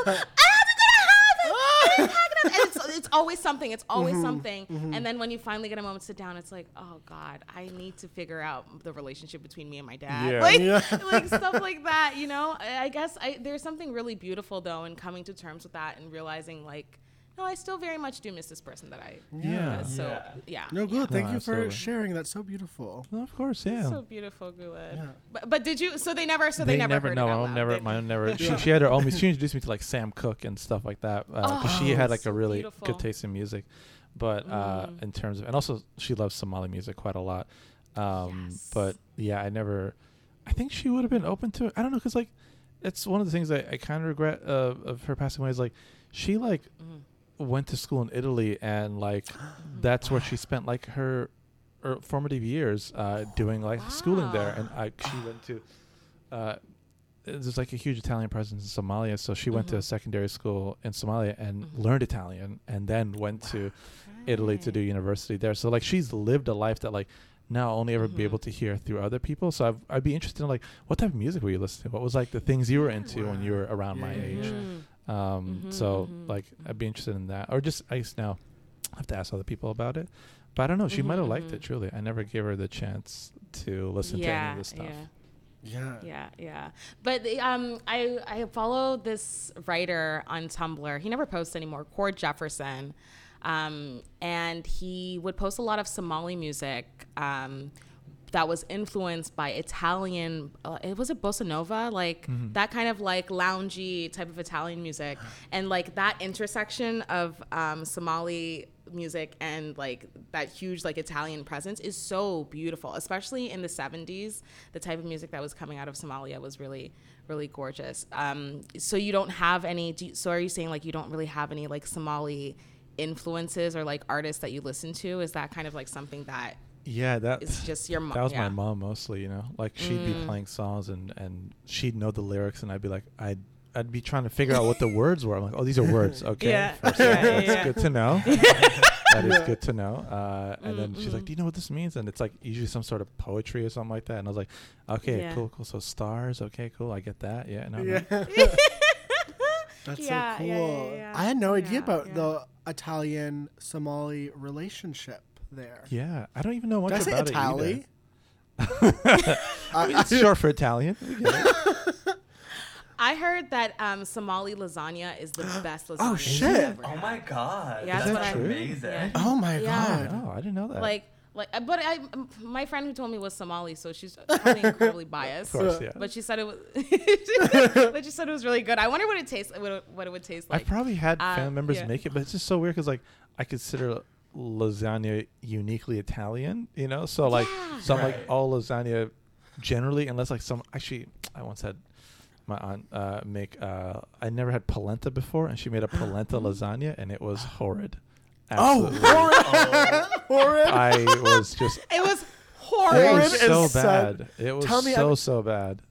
no, I have to go to have it. I didn't pack it up. And it's, it's always something. It's always mm-hmm. something. Mm-hmm. And then when you finally get a moment to sit down, it's like, oh God, I need to figure out the relationship between me and my dad. Yeah. Like, Yeah. like stuff like that, you know? I I guess I, there's something really beautiful though in coming to terms with that and realizing like, no, I still very much do miss this person that I. Yeah. So Yeah. yeah. No, good. Thank No, you for absolutely. sharing. That's so beautiful. Well, of course, yeah. So beautiful, Guled. Yeah. But, but did you? So they never. So they, never, heard no, it out my loud. never, They- my mom never. She, she had her own. music. She introduced me to like Sam Cooke and stuff like that because she Oh, had like so a really beautiful. good taste in music. But uh, Mm. in terms of, and also she loves Somali music quite a lot. Um, Yes. But yeah, I never. I think she would have been open to it. I don't know because like, it's one of the things I, I kind of regret uh, of her passing away is like, she like Mhm. Went to school in Italy and like that's where she spent like her, her formative years uh, doing like schooling there and I she went to uh, there's like a huge Italian presence in Somalia so she went to a Mhm. secondary school in Somalia and Mhm. learned Italian and then went to Italy to do university there so like she's lived a life that like now I'll only ever be Mhm. able to hear through other people so I've, I'd be interested in like what type of music were you listening to what was like the things you were into when you were around my Yeah. age Mhm. Um, Mhm, so mhm, like I'd be interested in that, or just I guess now I have to ask other people about it. But I don't know. She might have liked mhm. it. Truly, I never gave her the chance to listen to any of this stuff. Yeah. Yeah. Yeah, yeah. But the, um, I I follow this writer on Tumblr. He never posts anymore. Cord Jefferson, um, and he would post a lot of Somali music. Um, that was influenced by Italian. Uh, it was a bossa nova, like Mhm. that kind of like loungy type of Italian music, and like that intersection of um, Somali music and like that huge like Italian presence is so beautiful, especially in the 70s. The type of music that was coming out of Somalia was really, really gorgeous. Um, so you don't have any. Do you, so are you saying like you don't really have any like Somali influences or like artists that you listen to? Is that kind of like something that Yeah, that is just your mom? that was yeah. my mom mostly. You know, like she'd be Mm. playing songs and and she'd know the lyrics, and I'd be like, I'd I'd be trying to figure out what the words were. I'm like, oh, these are words. Okay, Yeah. First, Yeah, that's yeah. good to know. that is good to know. Uh, and then she's like, Mm-mm. "Do you know what this means?" And it's like usually some sort of poetry or something like that. And I was like, "Okay, Yeah. cool, cool. So stars. Okay, cool. I get that. Yeah, no, no. Yeah. That's Yeah, so cool. yeah, yeah. I had no idea about yeah. the Italian Somali relationship there. Yeah, I don't even know much Did I say about Itali? it I- either. it's short for Italian. We get it. I heard that um, Somali lasagna is the best lasagna. you've shit. ever Oh had. my god. Yeah, that's that's what I- amazing. Yeah. oh my Yeah. god. oh, I didn't know that. Like, like, uh, but I, um, my friend who told me was Somali, so she's probably incredibly biased. of course, yeah. But she said it was, but she said it was really good. I wonder what it tastes, what it, what it would taste like. I've probably had uh, family members yeah. make it, but it's just so weird because like I consider lasagna uniquely Italian, you know. So like, Yeah. so I'm like all lasagna generally, unless like some actually, I once had my aunt uh, make. Uh, I never had polenta before, and she made a polenta lasagna, and it was horrid. Oh, Absolutely. horrid! horrid! I was just. it was It horrid. Horrid was so is so- bad. It was Tell me so I'm- so bad.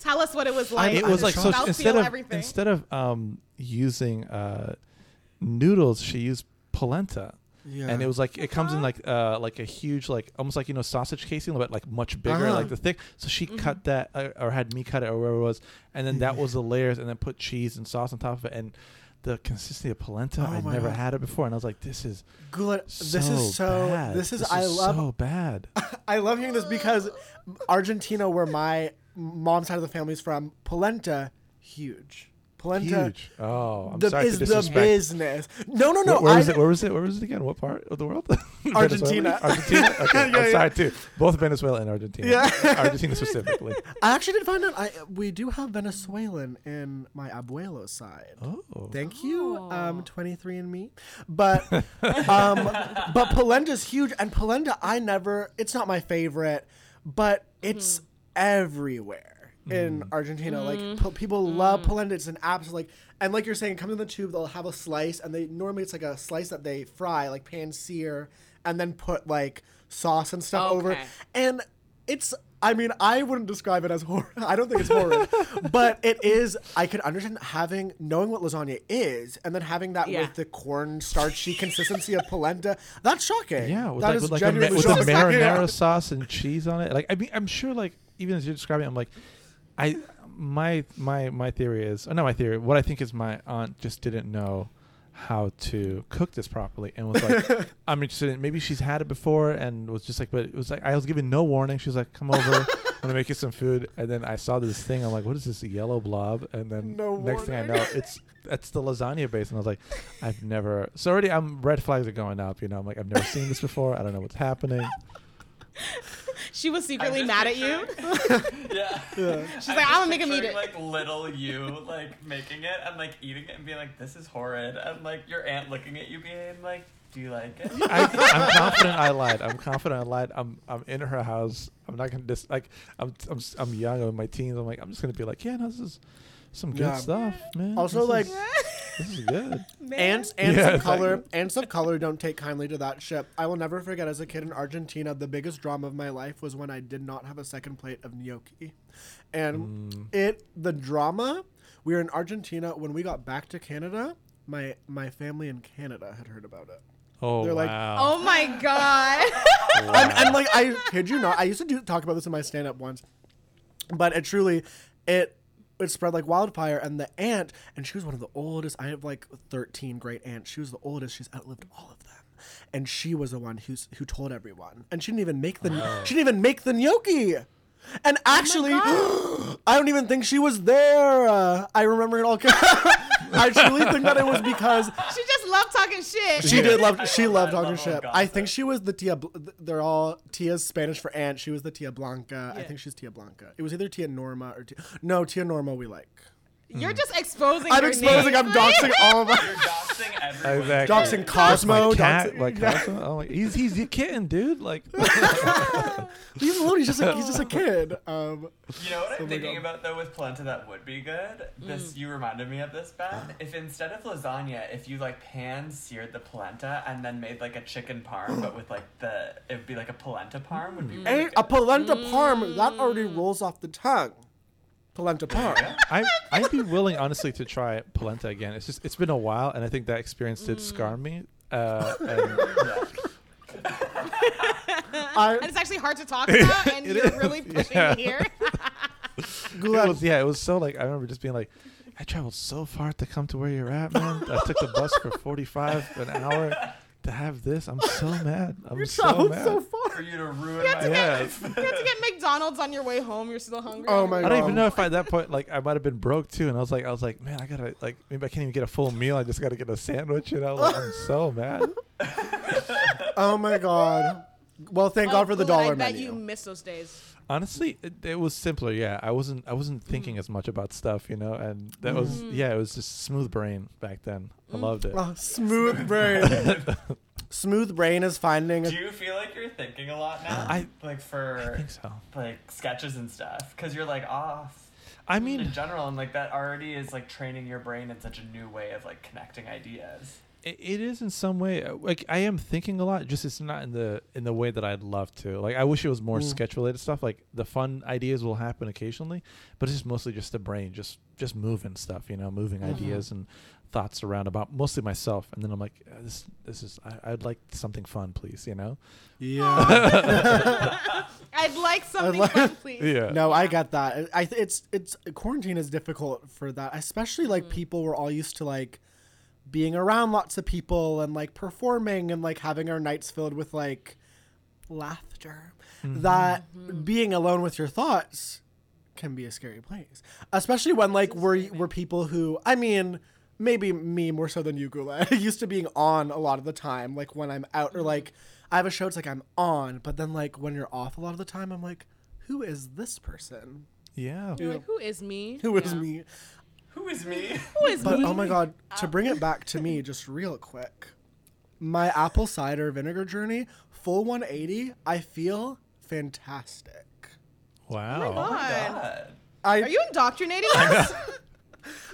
Tell us what it was I- like. it was like so instead of everything. instead of um using uh noodles she used polenta yeah. and it was like it comes in Uh-huh. like uh like a huge like almost like you know sausage casing but like much bigger Uh-huh. like the thick so she Mm-hmm. cut that uh, or had me cut it or whatever it was and then that was the layers and then put cheese and sauce on top of it and the consistency of polenta Oh I'd never God. had it before and I was like this is Good. so This is so. bad. This is. I love. so bad I love hearing this because Argentina, where my mom's side of the family's from, polenta, huge. Polenta huge oh I'm the, sorry is to the business. No, no, no. where, where was it? Where was it? Where was it again? What part of the world? Argentina. Venezuela? Argentina. Okay, Yeah, I'm yeah. sorry too. Both Venezuela and Argentina. Yeah. Argentina specifically. I actually didn't find out. I we do have Venezuelan in my abuelo's side. Oh. Thank you, um, Oh. 23 and me. But um, but polenta's huge, and polenta I never. It's not my favorite, but it's everywhere in mm-hmm. Argentina. Like mm-hmm. po- people love mm-hmm. polenta. It's an absolute like, and like you're saying, it comes in the tube. They'll have a slice, and they normally it's like a slice that they fry, like pan sear, and then put like sauce and stuff over. Okay. And it's I mean, I wouldn't describe it as horror. I don't think it's horrid, but it is. I could understand having knowing what lasagna is, and then having that Yeah. with the corn starchy consistency of polenta. That's shocking. Yeah, with that like, is with, like a, ma- genuinely with a marinara sauce and cheese on it. Like I mean, I'm sure like even as you're describing, it, I'm like, I my my my theory is, oh, not my theory. What I think is my aunt just didn't know how to cook this properly and was like, I'm interested in. Maybe she's had it before and was just like, but it was like I was given no warning. She was like, come over. I'm gonna make you some food, and then I saw this thing. I'm like, "What is this yellow blob?" And then No next thing I know, it's that's the lasagna base, and I was like, "I've never." So already, I'm red flags are going up. You know, I'm like, "I've never seen this before. I don't know what's happening." She was secretly just mad at you. yeah. Yeah. She's like, I'm gonna make him eat it. Like little you, like making it and like eating it and being like, "This is horrid," and like your aunt looking at you, being like, "Do you like it?" I, I'm confident I lied. I'm confident I lied. I'm I'm in her house. I'm not gonna dis like I'm I'm s- I'm young. I'm in my teens. I'm like I'm just gonna be like, yeah, no, this is some good Yeah. stuff, man. Also, This like is- this is good. ants, ants Yeah, of color, exactly. ants of color don't take kindly to that ship. I will never forget. As a kid in Argentina, the biggest drama of my life was when I did not have a second plate of gnocchi, and Mm. it the drama. We were in Argentina when we got back to Canada. My my family in Canada had heard about it. Oh They're like, wow. Oh my god. and, and like I kid you not, I used to do talk about this in my stand up once, but it truly it it spread like wildfire. And the aunt, and she was one of the oldest. I have like thirteen great aunts. She was the oldest. She's outlived all of them, and she was the one who's who told everyone. And she didn't even make the she didn't even make the gnocchi. And actually, I don't even think she was there. Uh, I remember it all. I truly think that it was because she just loved talking shit. she did love. She love loved that talking oh, shit. I think she was the Tia. They're all Tia's Spanish for aunt. She was the Tia Blanca. I think she's Tia Blanca. It was either Tia Norma or Tia. No, Tia Norma. We like. You're just exposing. I'm your exposing. name. I'm doxing all of You're us. doxing everyone. Exactly. Doxing That's Cosmo. my cat, doxing- like Yeah. Cosmo. Oh, like, he's he's a kitten, dude. Like, Leave him alone. He's just a, he's just a kid. Um, You know what I'm my thinking God. about though with polenta that would be good? This mm. you reminded me of this, Ben. If instead of lasagna, if you like pan seared the polenta and then made like a chicken parm, but with like the it would be like a polenta parm would be mm. really and a good. polenta mm. parm that already rolls off the tongue. Polenta parm. I I'd be willing, honestly, to try polenta again. It's just it's been a while, and I think that experience did scar me. Uh, and I, And it's actually hard to talk about, and It you're is, really pushing yeah. me here. it was yeah, it was so like I remember just being like, I traveled so far to come to where you're at, man. I took the bus for 45 an hour to have this. I'm so mad. I'm so traveled mad. so for you to ruin You my had to Yeah. life. You have to get McDonald's on your way home. You're still hungry. Oh my I don't even know if at that point like I might have been broke too, and I was like, I was like, man, I gotta like maybe I can't even get a full meal. I just gotta get a sandwich, you know. Like, I'm so mad. Oh my god. Well, thank Oh, God for the good. I dollar bet menu. you miss those days. Honestly, it, it was simpler. Yeah, I wasn't I wasn't thinking mm. as much about stuff, you know, and that was mm. yeah, it was just smooth brain back then. I mm. loved it. Oh, smooth brain. smooth brain is finding a Do you feel like you're thinking a lot now? I- like I for think so. like sketches and stuff because you're like off I mean, in general and like that already is like training your brain in such a new way of like connecting ideas. It, it is in some way uh, like I am thinking a lot. Just it's not in the in the way that I'd love to. Like I wish it was more Mm. sketch related stuff. Like the fun ideas will happen occasionally, but it's just mostly just the brain, just just moving stuff. You know, moving Mhm. ideas and thoughts around about mostly myself. And then I'm like, uh, this this is I, I'd like something fun, please. You know. yeah. I'd like something like- fun, please. Yeah. no, I got that. I it's it's quarantine is difficult for that, especially like Mm. people were all used to like being around lots of people and like performing and like having our nights filled with like laughter. Mm-hmm. That Mm-hmm. being alone with your thoughts can be a scary place, especially when like we're we're people who I mean. Maybe me more so than you, Guled. used to being on a lot of the time. Like when I'm out Mm-hmm. or like I have a show, it's like I'm on. But then like when you're off a lot of the time, I'm like, who is this person? Yeah. You're like, who is me? Who is Yeah. me? Who is me? Who is me? But me? oh my god, to bring it uh. back to me just real quick. My apple cider vinegar journey, full 180, I feel fantastic. Wow. Oh god. Oh god. I Are you indoctrinating us?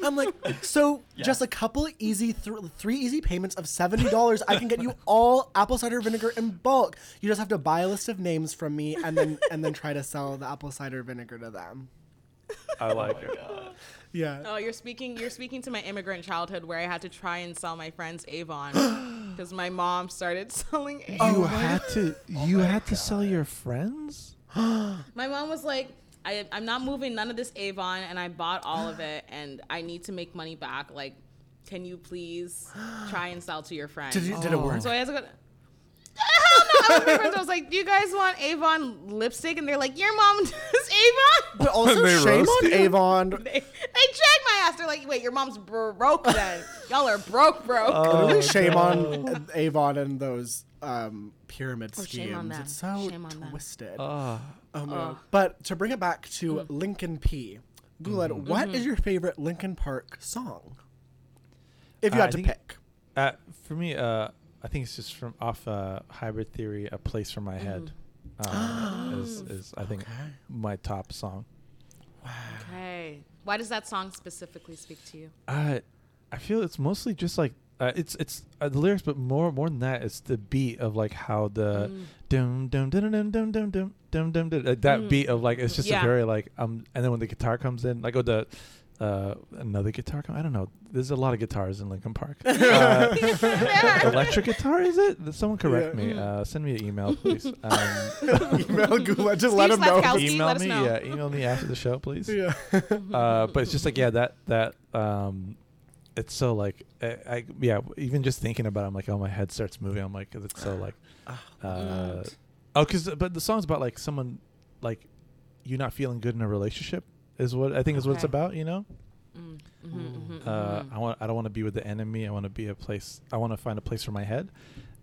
I'm like, so just a couple easy, th- three easy payments of seventy dollars, I can get you all apple cider vinegar in bulk. You just have to buy a list of names from me, and then and then try to sell the apple cider vinegar to them. I like it. Oh Yeah. Oh, you're speaking. You're speaking to my immigrant childhood, where I had to try and sell my friends Avon because my mom started selling Avon. You had to. Oh you had to sell your friends. My mom was like, I, "I'm not moving none of this Avon, and I bought all of it, and I need to make money back. Like, can you please try and sell to your friends?" Did, you, did it work? So I had to go. Hell no! I was, my friends, I was like, "Do you guys want Avon lipstick?" And they're like, "Your mom does Avon." But also, They shame roast on you? Avon. They, they checked my ass. They're like, "Wait, your mom's broke then? Y'all are broke, broke." Literally, Oh, shame on Avon and those um, pyramid Oh, schemes. shame on them. It's so Shame on them. twisted. Ah. Oh my God. But to bring it back to Mm. Linkin P, Guled, Mm-hmm. what Mm-hmm. is your favorite Linkin Park song? If you Uh, had I to think- pick. Uh, for me, uh, I think it's just from off uh, Hybrid Theory, "A Place for My Head." Uh, is, is I think Okay. my top song. Okay. Why does that song specifically speak to you? Uh, I feel it's mostly just like uh, it's it's uh, the lyrics, but more more than that, it's the beat of like how the Mm. dum dum dum dum dum dum dum dum dum dum like that Mm. beat of like it's just Yeah. a very like um and then when the guitar comes in like oh the uh another guitar come I don't know there's a lot of guitars in Linkin Park uh, electric guitar is it someone correct Yeah. me uh send me an email please um, Email Guled, just let Steve him know. Slavkowski. email let us me know. yeah email me after the show please Yeah. uh, but it's just like yeah that that um it's so like I, I yeah even just thinking about it I'm like oh my head starts moving I'm like 'cause it's so like Ah, uh oh because but the song's about like someone like you not feeling good in a relationship is what I think is what it's Okay. about you know Mm, mhm, mhm, uh mhm. I want I don't want to be with the enemy I want to be a place I want to find a place for my head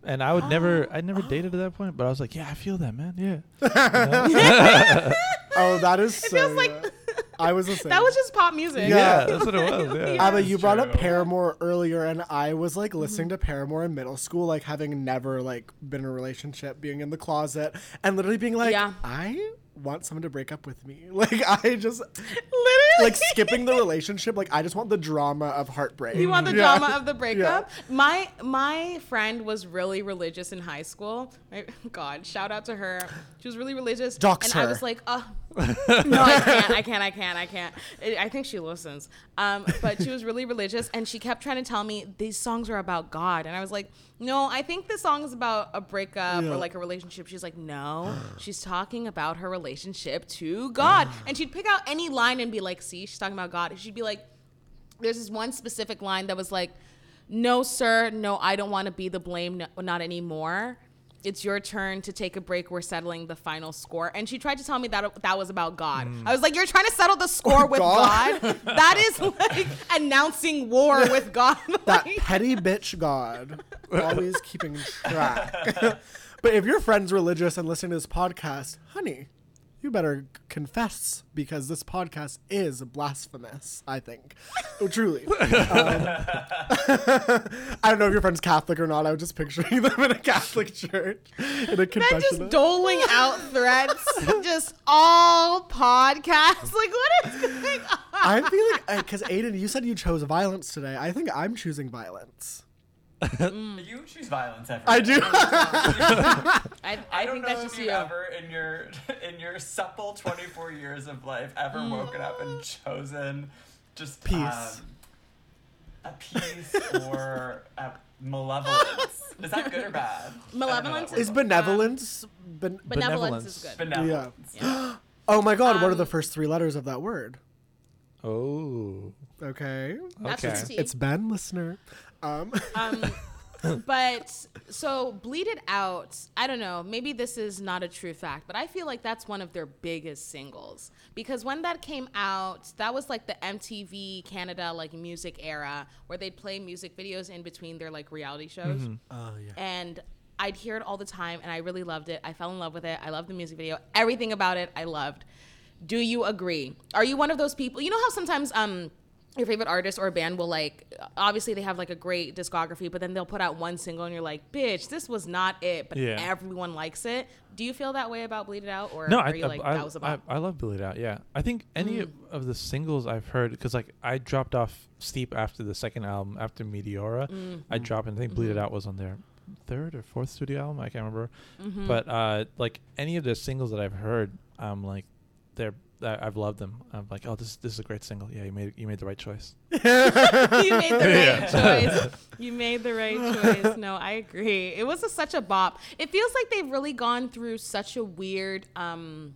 and I would never I never dated at that point but I was like yeah I feel that man yeah You know? Oh, that is so. feels like- yeah. I was the same. That was just pop music. Yeah. yeah that's what it was yeah, Yeah. Abba, you It's brought up true. Paramore earlier, and I was like listening Mm-hmm. to Paramore in middle school, like having never like been in a relationship, being in the closet, and literally being like, Yeah. I want someone to break up with me. Like I just Literally. like skipping the relationship. Like I just want the drama of heartbreak. You want the Yeah. drama of the breakup? My my friend was really religious in high school. My, God, shout out to her. She was really religious. Dox and I was like, oh, no, I can't, I can't, I can't, I can't. I think she listens. Um, but she was really religious, and she kept trying to tell me these songs are about God, and I was like, no, I think the song is about a breakup Yeah. or like a relationship. She's like, no, she's talking about her relationship to God, and she'd pick out any line and be like, see, she's talking about God. And she'd be like, there's this one specific line that was like, "No, sir, no, I don't want to be the blame, no, not anymore. It's your turn to take a break. We're settling the final score." And she tried to tell me that that was about God. Mm. I was like, "You're trying to settle the score with God? God? that is like announcing war with God." that Like- petty bitch god always keeping track but if your friend's religious and listening to this podcast honey you better confess because this podcast is blasphemous i think. Oh, truly. Um, i don't know if your friend's catholic or not. I was just picturing them in a catholic church in a then confession just doling out threats, just all podcasts. Like, what is going on? i'm feeling because aiden you said you chose violence today. I think i'm choosing violence You choose violence every i do I, I, I don't think know that's if just you've you. ever in your in your supple 24 years of life ever Mm. woken up and chosen just Peace. um, a peace or a malevolence. Is that good or bad? I don't know Malevolence is benevolence ben- Benevolence, is good. benevolence. Yeah. Oh my god, what are Um, the first three letters of that word? oh Okay. That's Okay. just tea. It's Ben, listener. Um, Um, but so bleed it out. I don't know. Maybe this is not a true fact, but I feel like that's one of their biggest singles because when that came out, that was like the MTV Canada like music era where they'd play music videos in between their like reality shows, oh, yeah. and I'd hear it all the time, and I really loved it. I fell in love with it. I loved the music video. Everything about it, I loved. Do you agree? Are you one of those people? You know how sometimes um your favorite artist or band will like obviously they have like a great discography, but then they'll put out one single and you're like, bitch, this was not it, but Yeah. everyone likes it. Do you feel that way about Bleed It Out, or No, are I, like I, that was a I, love bleed It Out. Yeah, I think any of- of the singles I've heard because like I dropped off Steep after the second album after Meteora. I dropped and I think Bleed It Out was on their third or fourth studio album. I can't remember. Mm-hmm. But uh, like any of the singles that I've heard, I'm like they're I- I've loved them. I'm like, oh, this this is a great single. Yeah, you made you made the right choice. you made the right choice. You made the right choice. No, I agree. It was a, such a bop. It feels like they've really gone through such a weird. um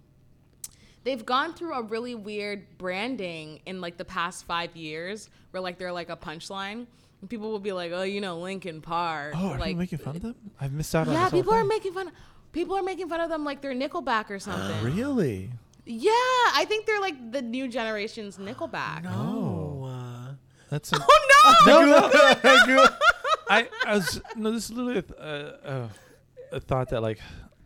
They've gone through a really weird branding in like the past five years, where like they're like a punchline. And people will be like, "Oh, you know, Linkin Park." Oh, are like, you making fun of them? I've missed out on Yeah, this whole people are making fun. People are making fun of them like they're Nickelback or something. really. Yeah, I think they're like the new generation's Nickelback. No. Oh. uh, That's a, Oh no! no, no. I, I was no. This is literally a, uh, a, a thought that like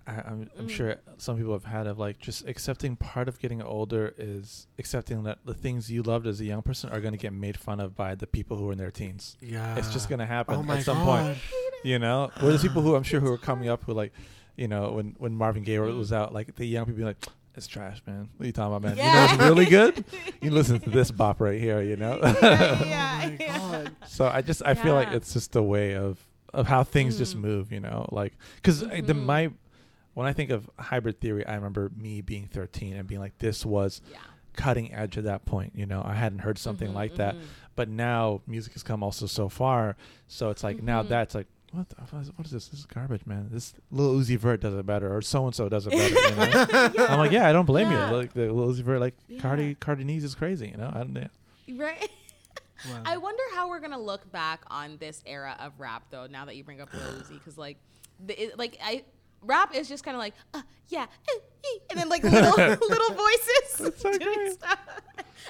I, I'm, I'm mm. sure some people have had of like just accepting part of getting older is accepting that the things you loved as a young person are going to get made fun of by the people who are in their teens. yeah. It's just going to happen Oh at some god. point. You know, or there's people who I'm sure who are coming up who like, you know, when when Marvin Gaye mm. was out, like the young people be like. It's trash, man. What are you talking about, man? You know Yeah. what's really good? You listen to this bop right here, you know? yeah, Oh yeah, my yeah. god. So I just I feel like it's just a way of of how things just Mm. move, you know, like because the Mhm. my when I think of hybrid theory, I remember me being 13 and being like, this was Yeah. cutting edge at that point. You know, I hadn't heard something Mhm, like that, mhm. but now music has come also so far. So it's like now Mhm. that's like. What, the, what is- what is this? This is garbage, man. This Lil Uzi Vert does it better, or so and so does it better. You know? I'm like, yeah, I don't blame Yeah. you. Like the Lil Uzi Vert, like Yeah. Cardi, Cardi is crazy. You know, I don't. Yeah. Right. Wow. I wonder how we're gonna look back on this era of rap, though. Now that you bring up Lil Uzi, because like, the, it, like I rap is just kind of like, uh, yeah, eh, eh, and then like little little voices so doing great. stuff,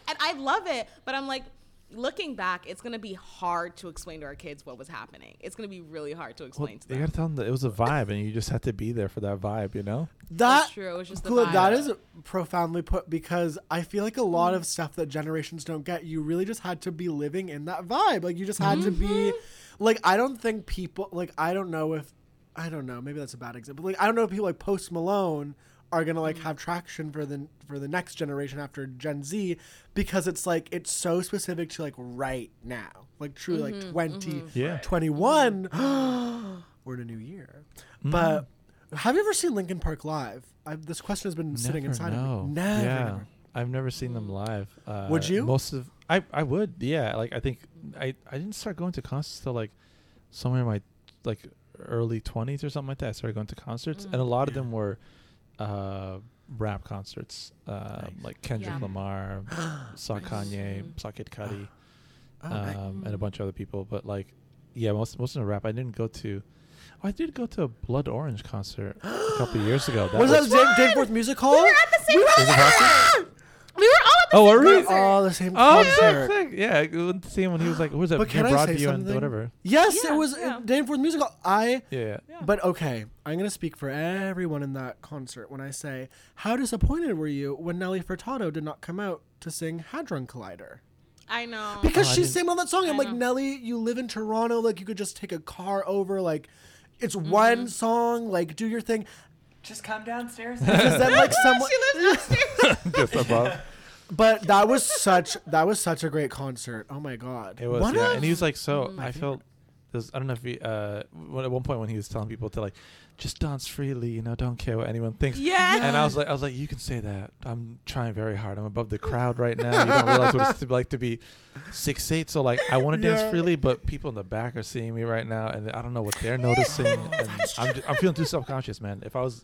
and I love it. But I'm like. Looking back, it's gonna be hard to explain to our kids what was happening. It's gonna be really hard to Well, explain to you them. gotta tell them that it was a vibe, and you just had to be there for that vibe. You know. That That's true. It was just the Cool, vibe. that is profoundly put because I feel like a lot Mm. of stuff that generations don't get, you really just had to be living in that vibe. Like you just had to be Mm-hmm. like I don't think people like I don't know if I don't know, maybe that's a bad example. Like I don't know if people like Post Malone are gonna Mm. like have traction for the for the next generation after Gen Z because it's like it's so specific to like right now. Like truly Mm-hmm, like 20 Yeah. 21 we're in a new year. Mm. But have you ever seen Linkin Park live? I've, this question has been sitting inside no. of me. Never. Yeah. never. I've never seen them live. Uh, Would you? Most of I I would. Yeah. Like I think I I didn't start going to concerts till like somewhere in my like early twenties or something like that. I started going to concerts, and a lot of them were uh, rap concerts, uh, Nice. like Kendrick Yeah. Lamar, saw Kanye, saw Kid Cudi, Oh, nice. um, and a bunch of other people. But like, yeah, most most of the rap I didn't go to. Oh, I did go to a Blood Orange concert a couple of years ago. That was was, that Dave, Danforth Music Hall? We were at the same Was it concert. We were all at the Oh, same were we? concert. Oh, the same Oh, concert. sick, sick. Yeah, I went to see him when he was like, what was that? But can Near I say Broadview and something? whatever. Yes, Yeah, it was yeah. uh, Danforth Musical. I. Yeah, yeah. Yeah. But okay, I'm gonna speak for everyone in that concert when I say, how disappointed were you when Nelly Furtado did not come out to sing Hadron Collider? I know. Because Oh, I she's didn't- singing on that song. I'm I like, know. Nelly, you live in Toronto. Like, you could just take a car over. Like, it's Mm-hmm. one song. Like, do your thing. Just come downstairs. Because then, like, someone. she lives upstairs. Just above. But that was such that was such a great concert. Oh my god. It was, One yeah. of- And he was like, so Mm-hmm. My I felt, there's, I don't know if he, uh, when- at one point when he was telling people to like, just dance freely, you know, don't care what anyone thinks. Yeah. And I was like, I was like, you can say that. I'm trying very hard. I'm above the crowd right now. You don't realize what it's to be like to be six eight. So like, I want to Yeah. dance freely, but people in the back are seeing me right now, and I don't know what they're noticing. and I'm, ju- I'm feeling too self conscious, man. If I was,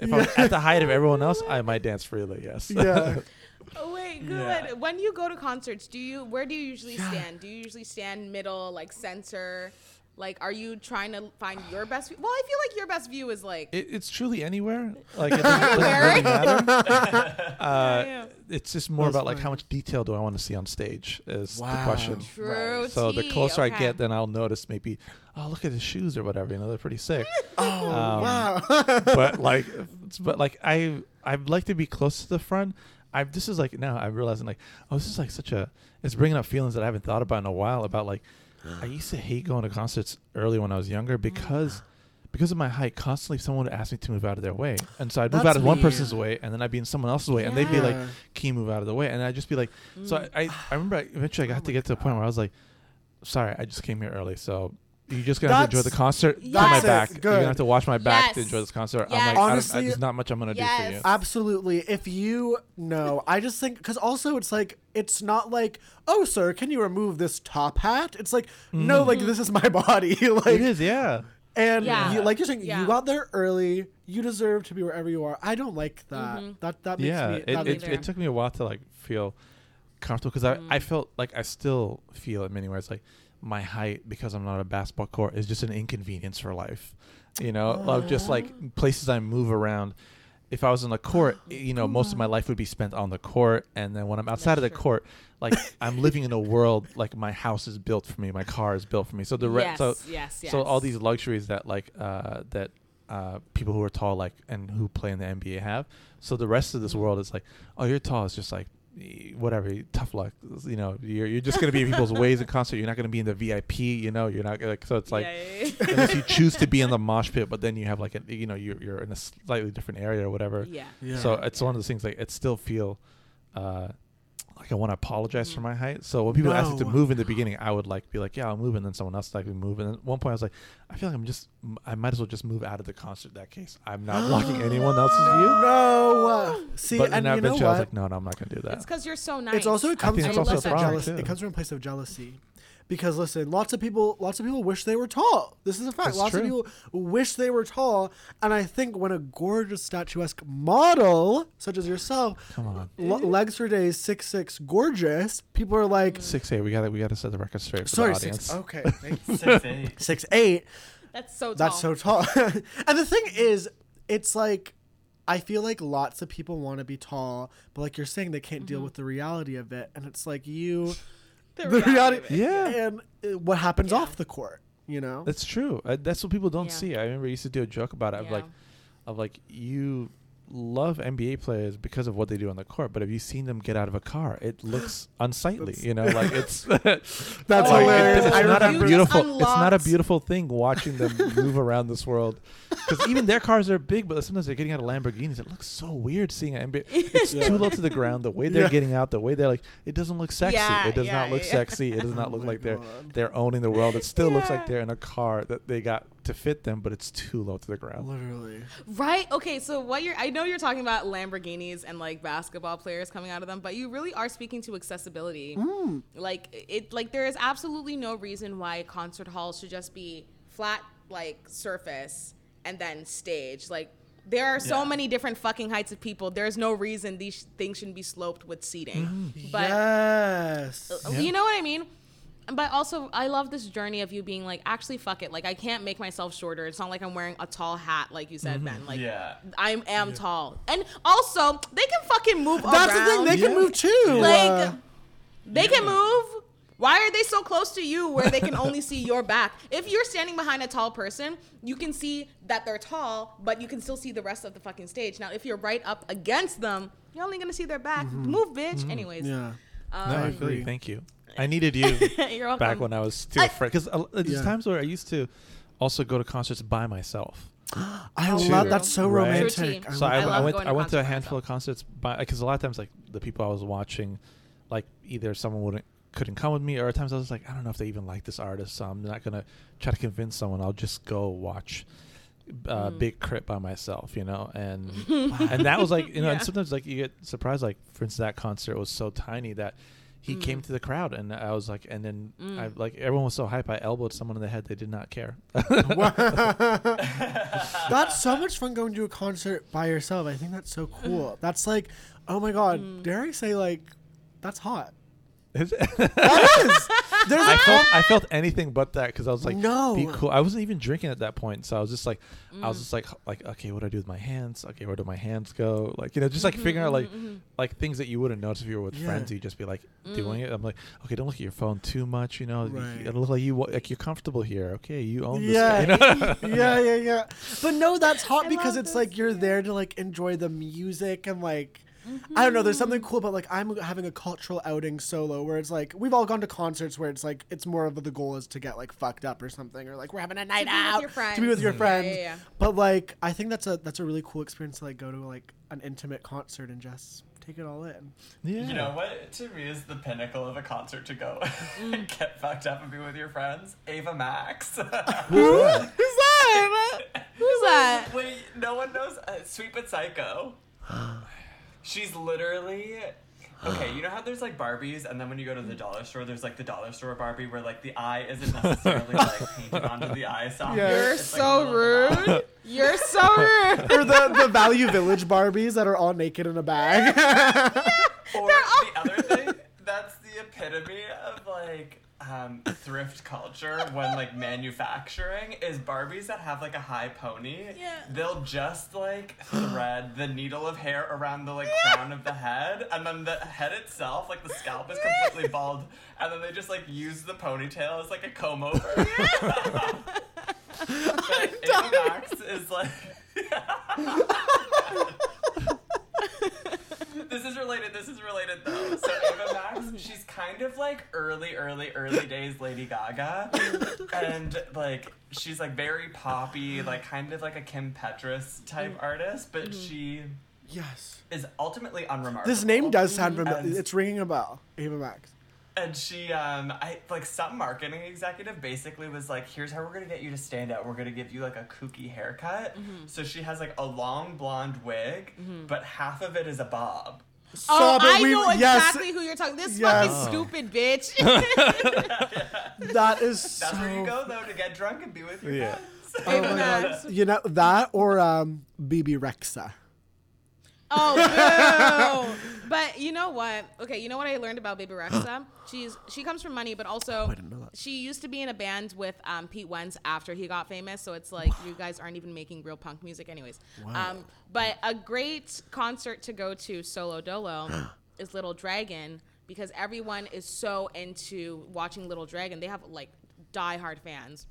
if I was at the height of everyone else, I might dance freely. Yes. Yeah. Oh wait, good. Yeah. When you go to concerts, do you where do you usually Yeah. stand? Do you usually stand middle, like center? Like, are you trying to find your best view? Well, I feel like your best view is like It, it's truly anywhere. Like it doesn't, doesn't Anywhere. really matter. Uh, Yeah. It's just more That's about like funny. how much detail do I want to see on stage is the question. true. Right. So the tea, closer I get, then I'll notice maybe, oh look at his shoes or whatever. You know, they're pretty sick. Oh Um, wow. but like, but like I I'd like to be close to the front. I this is like now I'm realizing like oh this is like such a it's bringing up feelings that I haven't thought about in a while about like I used to hate going to concerts early when I was younger oh, because because of my height. Constantly someone would ask me to move out of their way. And so I'd move That's out of one me. person's way and then I'd be in someone else's way and they'd be like Yeah. can you move out of the way. And I'd just be like so mm. I, I I remember I, eventually I got to get to a point where I was like sorry I just came here early. So you're just gonna have to enjoy the That's- concert Yes. turn my That's it. back you're Good. gonna have to watch my back to Yes. enjoy this concert I'm Yes. like I don't- Honestly- I, there's not much I'm gonna do for you Absolutely. If you know, I just think because also it's like it's not like, oh, sir, can you remove this top hat? It's like, no, like this is my body. like, Mm-hmm. it is yeah and Yeah. you, like you're saying, Yeah. you got there early. You deserve to be wherever you are. I don't like that. Mm-hmm. That that makes yeah me. it, that it, makes either. it took me a while to like feel comfortable because I. I felt like i still feel in many ways like my height because i'm not a basketball court is just an inconvenience for life you know of just like places i move around if i was in the court you know most of my life would be spent on the court and then when i'm outside of the true. court like i'm living in a world like my house is built for me my car is built for me so the re- yes, so yes, yes. so all these luxuries that like uh, that uh, people who are tall like and who play in the NBA have. So the rest of this world is like, oh, you're tall. It's just like whatever. Tough luck. You know, you're you're just gonna be in people's ways in concert. You're not gonna be in the VIP. You know, you're not like so. It's like yeah. unless you choose to be in the mosh pit, but then you have like a you know you're you're in a slightly different area or whatever. yeah. Yeah. So it's one of those things like it still feel. Uh, like I want to apologize for my height. So when people ask me to move in the beginning, I would like be like, "Yeah, I'll move," and then someone else like me move. And at one point, I was like, "I feel like I'm just, I might as well just move out of the concert." In that case, I'm not blocking anyone else's view. no. uh, See, But and then you know eventually, I was like, "No, no, I'm not gonna do that." It's because you're so nice. It's also it comes from a place of jealousy. It comes from a place of jealousy. Because listen, lots of people, lots of people wish they were tall. This is a fact. That's lots true. of people wish they were tall, and I think when a gorgeous statuesque model such as yourself, Come on, l- legs for days, six six, gorgeous, people are like, six eight. We got to we got to set the record straight for sorry, the audience. six. Okay, thank you. Six eight. six eight. That's so tall. That's so tall. and the thing is, it's like I feel like lots of people want to be tall, but like you're saying, they can't Mm-hmm. deal with the reality of it, and it's like you, The the reality reality, Yeah. and uh, what happens Yeah. off the court, you know. That's true. Uh, that's what people don't Yeah. see. I remember I used to do a joke about it. Of Yeah. like, of like you love NBA players because of what they do on the court, but have you seen them get out of a car? It looks unsightly. You know, like it's That's Oh, hilarious. It's I not a You remember. just beautiful. It's not a beautiful thing watching them move around this world. Because even their cars are big, but sometimes they're getting out of Lamborghinis. It looks so weird seeing an NBA. It's Yeah. too low to the ground. The way they're Yeah. getting out, the way they're like, it doesn't look sexy. Yeah, it does yeah, not look yeah. sexy. It does not Oh look my like they're they're owning the world. It still looks like they're in a car that they got to fit them, but it's too low to the ground. Literally. Right. Okay. So what you're, I know you're talking about Lamborghinis and like basketball players coming out of them, but you really are speaking to accessibility. Mm. Like it, like there is absolutely no reason why concert halls should just be flat, like surface and then stage. Like there are so Yeah. many different fucking heights of people. There's no reason these sh- things shouldn't be sloped with seating. But yes. you know what I mean? But also, I love this journey of you being like, actually, fuck it. Like, I can't make myself shorter. It's not like I'm wearing a tall hat, like you said, Ben. Like, Yeah. I am tall. And also, they can fucking move That's the thing. around. They can Yeah. move too. like, uh, they can move. Why are they so close to you where they can only see your back? If you're standing behind a tall person, you can see that they're tall, but you can still see the rest of the fucking stage. Now, if you're right up against them, you're only gonna see their back. Move, bitch. Anyways, Mm-hmm. yeah. um, No, I agree. agree. Thank you. I needed you you're welcome. back when I was too I- afraid. Because there's Yeah. times where I used to also go to concerts by myself. I Oh, love true. that's so Right. romantic. True. I So I, I. I went. to I went to a concerts by handful of concerts, by because a lot of times like the people I was watching, like either someone wouldn't couldn't come with me, or at times I was like, I don't know if they even like this artist, so I'm not gonna try to convince someone. I'll just go watch. Uh, Mm. Big K.R.I.T. by myself, you know, and and that was like you know, and sometimes like you get surprised. Like for instance, that concert was so tiny that he mm. came to the crowd, and I was like, and then I mm. like everyone was so hype. I elbowed someone in the head. They did not care. That's so much fun going to a concert by yourself. I think that's so cool. Mm. That's like, oh my god, dare I say like, that's hot. That is. There's I a felt I felt anything but that because I was like, No. be cool. I wasn't even drinking at that point, so I was just like, I Mm. was just like, like, okay, what do I do with my hands? Okay, where do my hands go? Like, you know, just like Mm-hmm, figuring out like, like things that you wouldn't notice if you were with Yeah. friends. You just be like Mm. doing it. I'm like, okay, don't look at your phone too much. You know, Right. it look like you wa- like you're comfortable here. Okay, you own this. Yeah. guy, you know? yeah, yeah, yeah. But no, that's hot I because love it's this, like you're there to like enjoy the music and like I don't know. There's something cool about like I'm having a cultural outing solo where it's like we've all gone to concerts where it's like it's more of the goal is to get like fucked up or something or like we're having a night be with out your to be with your friends. Yeah, yeah, yeah. But like I think that's a that's a really cool experience to like go to like an intimate concert and just take it all in. Yeah. You know what to me is the pinnacle of a concert to go Mm. get fucked up and be with your friends? Ava Max. Who's that? Who's that? Wait, no one knows. Uh, Sweet but Psycho. She's literally. Okay, you know how there's like Barbies, and then when you go to the dollar store, there's like the dollar store Barbie where like the eye isn't necessarily like painted onto the eye socket. Yeah. You're It's, like, a so rude. You're so rude. or the the Value Village Barbies that are all naked in a bag. Or the other thing, that's the epitome of like um, thrift culture when like manufacturing is Barbies that have like a high pony. Yeah. They'll just like thread the needle of hair around the like crown of the head, and then the head itself, like the scalp, is completely bald, and then they just like use the ponytail as like a comb over. but Ava Max is like. this is related. This is related though. So Ava Max, she's kind of like early, early, early days Lady Gaga, and like she's like very poppy, like kind of like a Kim Petras type artist, but she yes. is ultimately unremarkable. This name does sound familiar. It's ringing a bell. Ava Max. And she, um, I like some marketing executive basically was like, "Here's how we're gonna get you to stand out. We're gonna give you like a kooky haircut." Mm-hmm. So she has like a long blonde wig, but half of it is a bob. Oh, but I we- know yes, exactly who you're talking. This Yes. fucking stupid bitch. That is That's so. where you go though to get drunk and be with your Yeah. friends. Oh my god. You know that or um Bebe Rexha. Oh, but you know what? Okay, you know what I learned about Bebe Rexha? She's she comes from money, but also Oh, I didn't know that. she used to be in a band with um, Pete Wentz after he got famous. So it's like you guys aren't even making real punk music, anyways. Um, but a great concert to go to solo dolo is Little Dragon because everyone is so into watching Little Dragon. They have like diehard fans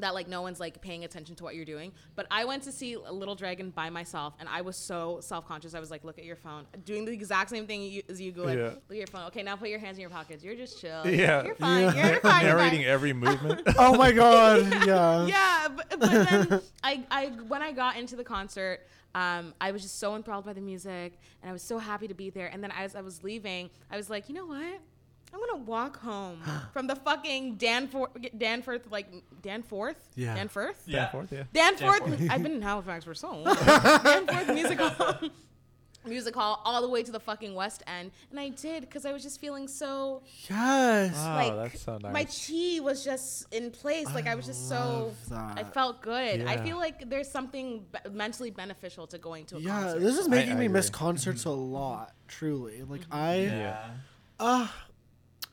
that like no one's like paying attention to what you're doing. But I went to see a Little Dragon by myself, and I was so self conscious. I was like, look at your phone, doing the exact same thing you, as you go. Like, Yeah. look at your phone. Okay, now put your hands in your pockets. You're just chill. Yeah. you're fine. Yeah. You're fine. you're Narrating fine. every movement. Oh my god. Yeah. Yeah, but, but then I, I when I got into the concert, um, I was just so enthralled by the music, and I was so happy to be there. And then as I was leaving, I was like, you know what? I'm gonna walk home from the fucking Danforth, Danforth, like Danforth, Yeah. Danforth, Yeah. Forth, yeah. Danforth. Danforth. I've been in Halifax for so long. Danforth Music Hall. Music hall all the way to the fucking West End, and I did because I was just feeling so Yes. Wow, like Oh, that's so nice. my chi was just in place. Like I was just so that. I felt good. I feel like there's something be- mentally beneficial to going to a Yeah, concert. this is making I me miss concerts a lot, truly. Like I Yeah. uh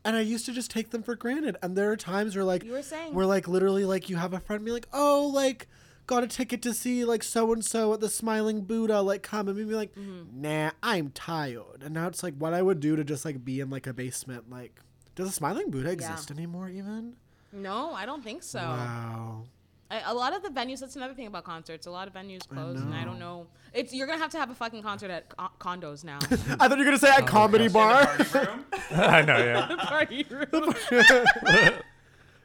and I used to just take them for granted. And there are times where like You were saying. where like literally like you have a friend be like, "Oh, like got a ticket to see like so and so at the Smiling Buddha, like come and be like, Mm-hmm. "Nah, I'm tired." And now it's like what I would do to just like be in like a basement like does the Smiling Buddha exist anymore even? no, I don't think so. Wow. I, a lot of the venues. That's another thing about concerts. A lot of venues close, and I don't know. It's you're gonna have to have a fucking concert at co- condos now. I thought you were gonna say at comedy In bar. I know, yeah. The party room.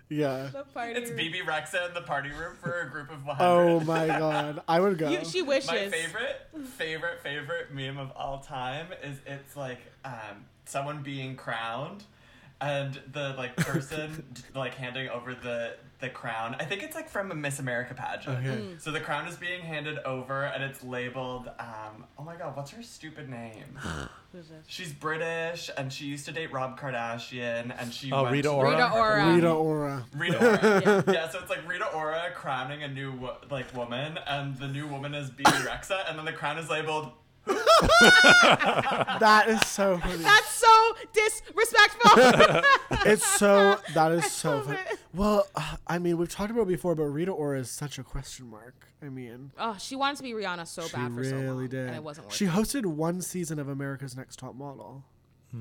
yeah. the party It's room. Bebe Rexha in the party room for a group of 100. Oh my god. I would go. You, she wishes. My favorite, favorite, favorite meme of all time is it's like um, someone being crowned, and the like person like handing over the the crown. I think it's like from a Miss America pageant. Okay. Mm. So the crown is being handed over, and it's labeled. Um, oh my god, what's her stupid name? Who's this? She's British, and she used to date Rob Kardashian, and she. Oh, went Rita to- Ora? Rita Ora. Rita Ora. Rita Ora. Yeah. yeah. so it's like Rita Ora crowning a new wo- like woman, and the new woman is Bebe Rexha, and then the crown is labeled. That is so funny. That's so disrespectful. it's so that is so funny. it. Well, uh, I mean, we've talked about it before, but Rita Ora is such a question mark. I mean, oh, she wanted to be Rihanna so she bad for so really long, did. and it wasn't working. She hosted one season of America's Next Top Model.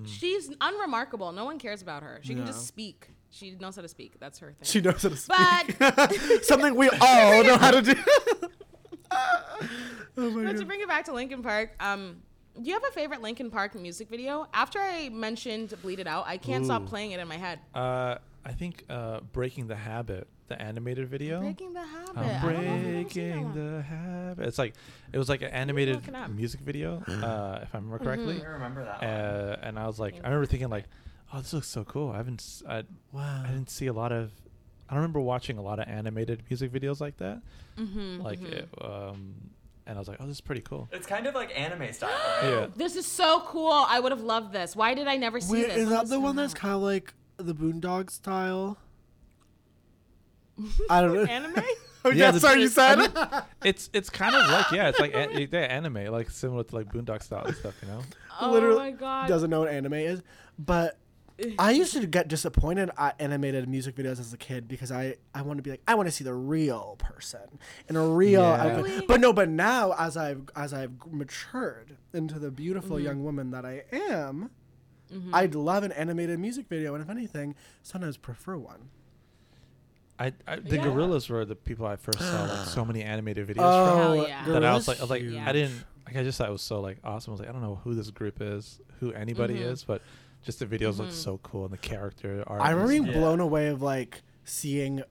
She's unremarkable. No one cares about her. She can just speak. She knows how to speak. That's her thing. She knows how to speak. But Something we all know how to do. Oh my but to bring it back to Linkin Park, um, do you have a favorite Linkin Park music video? After I mentioned "Bleed It Out," I can't stop playing it in my head. Uh, I think uh, breaking the habit, the animated video. Breaking the habit. I'm I don't know if I've ever seen that breaking the habit. It's like it was like an animated look it up. music video, uh, if I remember correctly. I remember that one. Uh, and I was like, I remember thinking like, oh, this looks so cool. I haven't, s- I, Wow. I didn't see a lot of. I don't remember watching a lot of animated music videos like that. Mhm, Like, mhm. it, um, and I was like, oh, this is pretty cool. It's kind of like anime style, right? Yeah. This is so cool. I would have loved this. Why did I never see Wait, this? is that the one that's kind of like the Boondog style? I don't know. anime? Oh, Yeah, yeah, the- sorry, you I said. mean, It's it's kind of like yeah, it's like an, they're anime, like similar to like Boondock style and stuff, you know. oh Literally my god. Doesn't know what anime is, but I used to get disappointed at animated music videos as a kid because I I want to be like I want to see the real person in a real. Yeah. outfit. Really? But no, but now as I've as I've matured into the beautiful Mm-hmm. young woman that I am, I'd love an animated music video, and if anything, sometimes prefer one. I, I the Yeah. Gorillaz were the people I first saw like so many animated videos Oh, Hell yeah. from. That I was like, I was like. Yeah. I didn't like. I just thought it was so like awesome. I was like, I don't know who this group is, who anybody Mhm. is, but just the videos look Mhm. so cool and the character art. I was- remember being Yeah. blown away of like seeing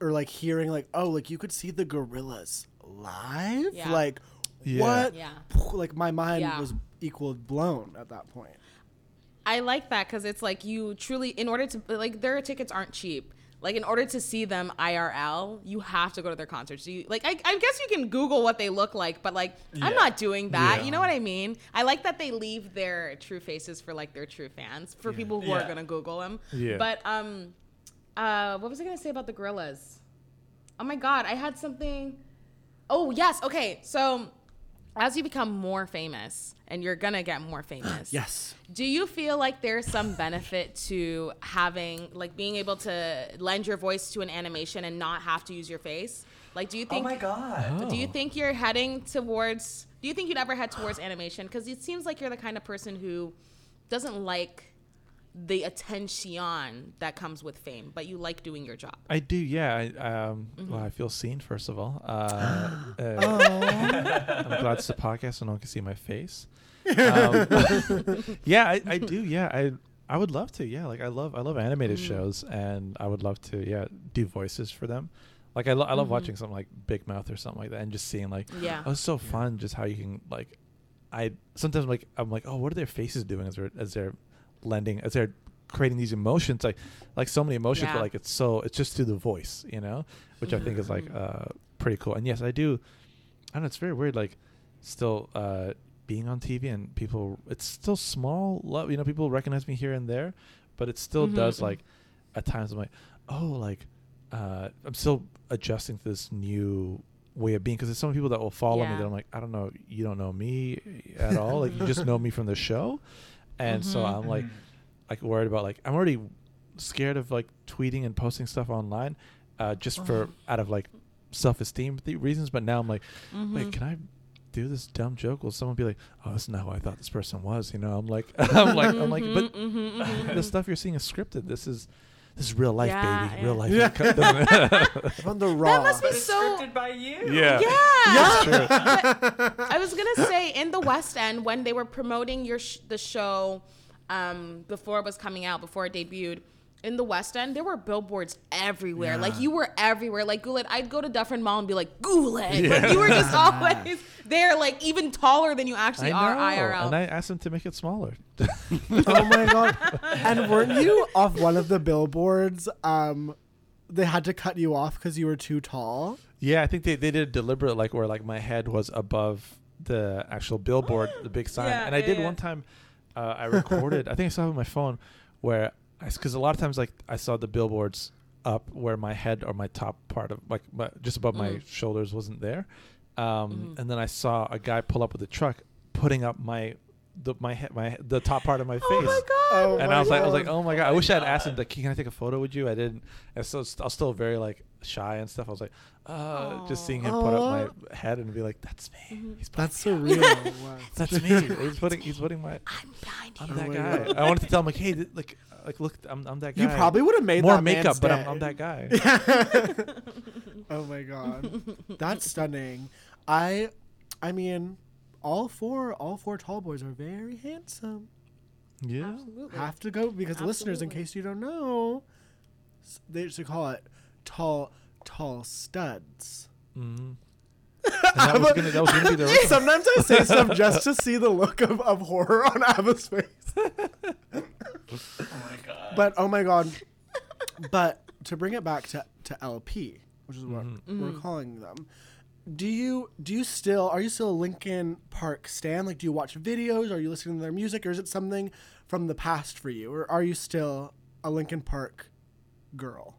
or like hearing like oh like you could see the Gorillaz live Yeah. like Yeah. what Yeah. like my mind Yeah. was equal blown at that point I like that because it's like you truly, in order to like, their tickets aren't cheap. Like in order to see them IRL, you have to go to their concerts. You like, I, I guess you can Google what they look like, but like, I'm not doing that. Yeah. You know what I mean? I like that they leave their true faces for like their true fans, for people who are gonna Google them. Yeah. But um, uh, what was I gonna say about the Gorillaz? Oh my god, I had something. Oh yes, okay. So as you become more famous, and you're gonna get more famous, yes do you feel like there's some benefit to having like being able to lend your voice to an animation and not have to use your face? Like do you oh think Oh my god. do you Oh. think you're heading towards do you think you'd ever head towards animation cuz it seems like you're the kind of person who doesn't like the attention that comes with fame, but you like doing your job. I do, yeah. I, um, Mm-hmm. Well, I feel seen first of all. Uh, uh, oh I'm glad it's a podcast so no one can see my face. Um, yeah, I, I do. Yeah, I I would love to. Yeah, like I love I love animated Mm. shows, and I would love to. Yeah, do voices for them. Like I, lo- I love Mhm. watching something like Big Mouth or something like that, and just seeing like Yeah. oh, it's so fun. Just how you can like, I sometimes like I'm like oh, what are their faces doing as they're as they're lending as they're creating these emotions like like so many emotions, Yeah. but like it's so it's just through the voice, you know, which I think is like Mhm. uh pretty cool. And yes, I do. I don't know. It's very weird. Like still uh being on TV and people, it's still small. Love, you know, people recognize me here and there, but it still Mhm, does mhm. like at times I'm like, oh, like uh I'm still adjusting to this new way of being because there's some people that will follow me that I'm like, I don't know, you don't know me at all. like you just know me from the show, and so Mhm. I'm like like worried about like I'm already scared of like tweeting and posting stuff online, uh, just for out of like self-esteem th- reasons. But now I'm like, Mhm. wait, can I do this dumb joke? Will someone be like, oh, this is not who I thought this person was? You know, I'm like, I'm like, I'm like, but Mhm, mhm, mhm. the stuff you're seeing is scripted. This is this is real life, Yeah, baby, real yeah. life. Yeah. doesn't- on the raw That must be But so- scripted by you. yeah, Yeah. True. I was gonna say in the West End when they were promoting your sh- the show um, before it was coming out, before it debuted. In the West End, there were billboards everywhere. Like you were everywhere. Like Guled, I'd go to Dufferin Mall and be like Guled. Like you were just always there, like even taller than you actually I are know. IRL. And I asked him to make it smaller. oh my god and weren't you off one of the billboards um they had to cut you off because you were too tall Yeah, I think they, they did it deliberate, like where like my head was above the actual billboard, the big sign. Yeah, and I did yeah. one time, uh, I recorded. I think I saw it on my phone, where I because a lot of times like I saw the billboards up where my head or my top part of like my, just above my Mm. shoulders wasn't there, um, Mhm. and then I saw a guy pull up with a truck, putting up my the my head my the top part of my face. oh my god! Oh and my I was like, I was like, oh my god! I my wish I had asked him, like, can I take a photo with you? I didn't, and so it's- I was still very like shy and stuff. I was like, uh, just seeing him put up my head and be like, that's me. Mhm. He's that's me surreal up. Wow. That's me. he's putting, he's putting my. I'm behind I'm. Oh that guy. I wanted to tell him like, hey, th- like, like, look, I'm, I'm that guy. you probably would have made more that man's makeup, but I'm. I'm that guy. oh my god that's stunning i i mean all four, all four tall boys are very handsome. Yeah. Absolutely. Have to go because listeners, in case you don't know, they used to call it tall, tall studs. Mm-hmm. that was gonna that was gonna be the. Sometimes I say stuff just to see the look of, of horror on Abba's face. Oh my god. But oh my god. But to bring it back to, to LP, which is what we're calling them. Do you do you still are you still a Linkin Park stan? Like do you watch videos? Are you listening to their music or is it something from the past for you? Or are you still a Linkin Park girl?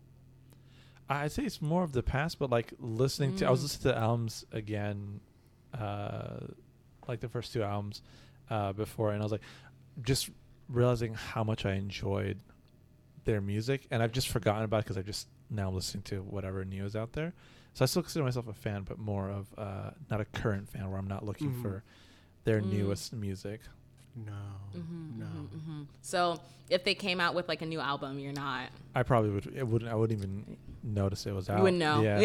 I'd say it's more of the past, but like listening to, I was listening to albums again, uh, like the first two albums uh, before, and I was like, just realizing how much I enjoyed their music, and I've just forgotten about it because I just now listening to whatever new is out there. So I still consider myself a fan, but more of uh, not a current fan where I'm not looking Mhm. for their Mm. newest music. No. Mm-hmm, no. So if they came out with like a new album, you're not. I probably would. It wouldn't. I wouldn't even notice it was out. You wouldn't know. Yeah.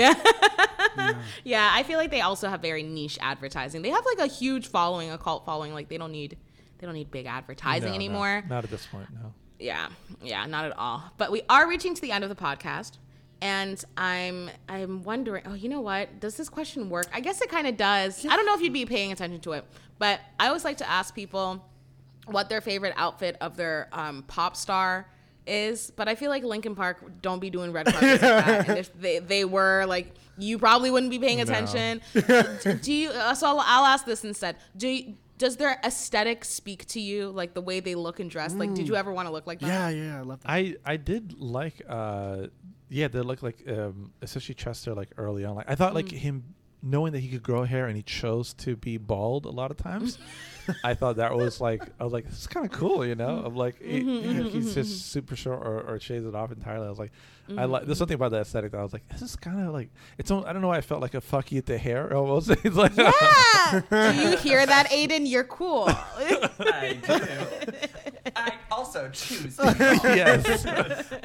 Yeah. yeah. I feel like they also have very niche advertising. They have like a huge following, a cult following. Like they don't need they don't need big advertising No, no, anymore. not at this point. No. Yeah. Yeah, not at all. But we are reaching to the end of the podcast. And I'm I'm wondering, oh, you know what? Does this question work? I guess it kind of does. I don't know if you'd be paying attention to it, but I always like to ask people what their favorite outfit of their um, pop star is. But I feel like Linkin Park don't be doing red carpets like that. And if they, they were, like, you probably wouldn't be paying No. attention. Do you? Uh, so I'll, I'll ask this instead. Do you, does their aesthetic speak to you, like the way they look and dress? Like, did you ever want to look like that? Yeah, yeah, I love that. I I did like uh yeah they look like um especially Chester like early on like I thought like Mm. him knowing that he could grow hair and he chose to be bald a lot of times I thought that was like I was like this is kind of cool you know mm-hmm. I'm like he- Mm-hmm, he- he's mm-hmm, just mm-hmm. super short or, or shaves it off entirely I was like I Mm-hmm. like there's something about that aesthetic that I was like this is kind of like it's al- I don't know why I felt like a fuck you to hair almost it's like Yeah. Do you hear that, Aiden? You're cool. I do. I also choose. yes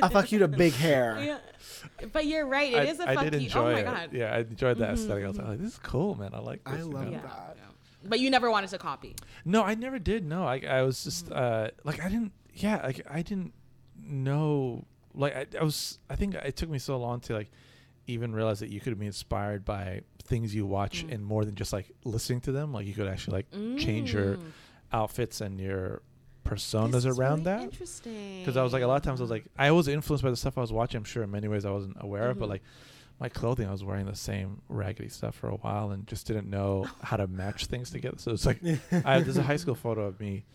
I fuck you to big hair. Yeah. But you're right. It I, is a I fuck did you. enjoy Oh my it god. yeah I enjoyed that aesthetic I was like this is cool man I like I this you love know? Yeah. But you never wanted to copy. No, I never did. No, I I was just uh like I didn't. Yeah, like I didn't know. Like I, I was. I think it took me so long to like even realize that you could be inspired by things you watch and more than just like listening to them. Like you could actually like change your Mm. outfits and your personas This is around really that. Interesting. Because I was like a lot of times I was like I was influenced by the stuff I was watching. I'm sure in many ways I wasn't aware of, but Mhm. like my clothing, I was wearing the same raggedy stuff for a while and just didn't know how to match things together. So it's like I, there's a high school photo of me.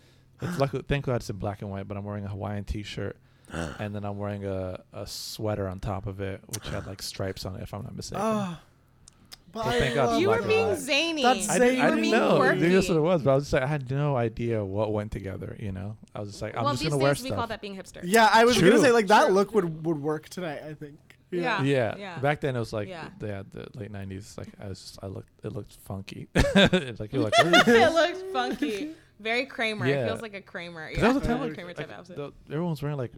It's luckily, thank God it's in black and white, but I'm wearing a Hawaiian T-shirt, and then I'm wearing a, a sweater on top of it, which had like stripes on it, if I'm not mistaken. Oh, but Well, thank God you were being zany. That's I, Say did, you I were didn't being know. quirky. Maybe that's what it was, but I was just like, I had no idea what went together. You know, I was just like, I'm well, just these gonna wear days we stuff. call that being hipster. Yeah, I was True. gonna say like that True. look would would work today. I think. Yeah. yeah. yeah. Back then it was like Yeah. the, yeah, the late '90s. Like I was just, I looked, it looked funky. it's like you're like, it this? looked funky. Very Kramer. It feels like a Kramer. 'Cause Yeah. that was the time a like, Kramer like, type outfit. the- everyone was wearing like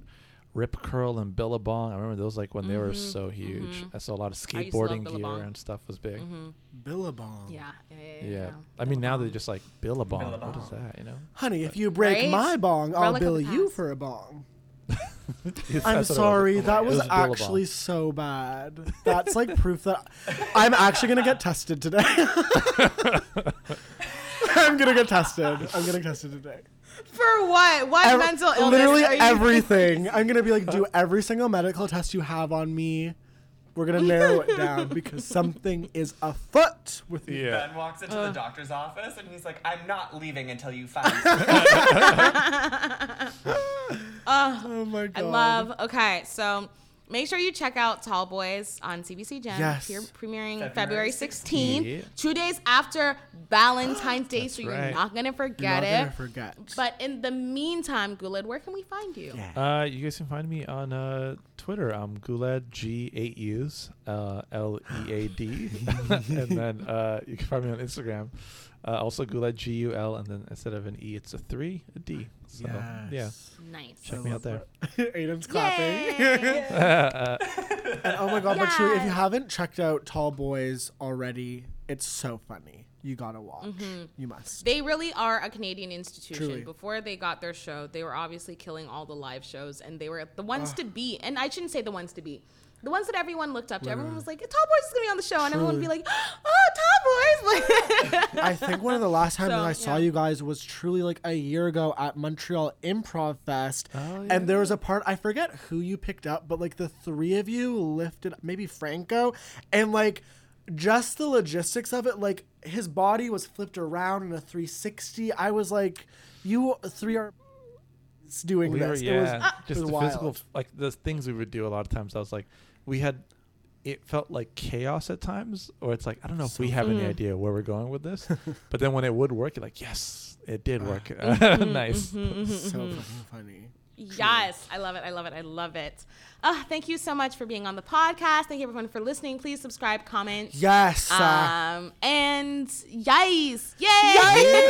Rip Curl and Billabong. I remember those like when they were Mhm, so huge. mhm. I saw a lot of I used to love skateboarding gear and stuff was big. hmm Billabong. Yeah. Yeah. yeah, Yeah. yeah. I mean now they're just like Billabong. What Billabong. is that? You know? Honey, if you break Right? my bong, I'll Relic bill you for a bong. That's I'm what was. sorry, oh that It was Billabong. actually so bad. That's like proof that I'm actually gonna get tested today. I'm gonna get tested. I'm getting tested today. For what? What Ev- mental illness? Literally are you- everything. I'm gonna be like, do every single medical test you have on me. We're gonna narrow it down because something is afoot with me. Yeah. Ben walks into Uh. the doctor's office and he's like, "I'm not leaving until you find." me." Oh my god. I love. Okay, so make sure you check out Tall Boys on CBC Gem. Yes. Here, premiering February February 16th, Yeah. two days after Valentine's Day, so you're right. not gonna You're forget not it. gonna forget. But in the meantime, Guled, where can we find you? yeah. Uh, you guys can find me on uh, Twitter. I'm Guled G eight U's uh, L E A D, and then uh, you can find me on Instagram. Uh, also Guled G U L, and then instead of an E, it's a three, a D. So yeah, Yes. Nice. check me out there. Aiden's clapping. Yay. And oh my god, but true, if you Yes. haven't checked out Tall Boys already, It's so funny. You gotta watch. You must. They really are a Canadian institution. Truly. Before they got their show, they were obviously killing all the live shows, and they were the ones to beat. And I shouldn't say the ones to beat. The ones that everyone looked up to. Everyone mm. was like, "Tall Boys is gonna be on the show," and everyone would be like, "Oh, Tall Boys!" Like, I think one of the last times So, I saw yeah. you guys was truly like a year ago at Montreal Improv Fest. Oh, And there was a part, I forget who you picked up, but like the three of you lifted, maybe Franco, and like just the logistics of it, like his body was flipped around in a 360. I was like, you three are doing we were, this. yeah, It was, just it was the physical, like the things we would do. A lot of times, I was like, we had. It felt like chaos at times, or it's like I don't know if we have any idea where we're going with this. but then when it would work, you're like, yes, it did work. nice. so funny. yes, I love it. I love it. I love it. Uh, thank you so much for being on the podcast. Thank you everyone for listening. Please subscribe, comment. Yes. uh, Um and yes, yay!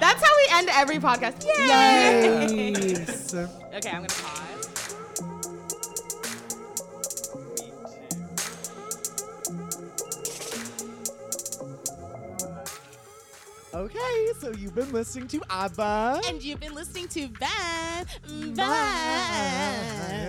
That's how we end every podcast. Yay! yes. Okay, I'm gonna pause. Okay, so you've been listening to ABBA. And you've been listening to Van. Bye.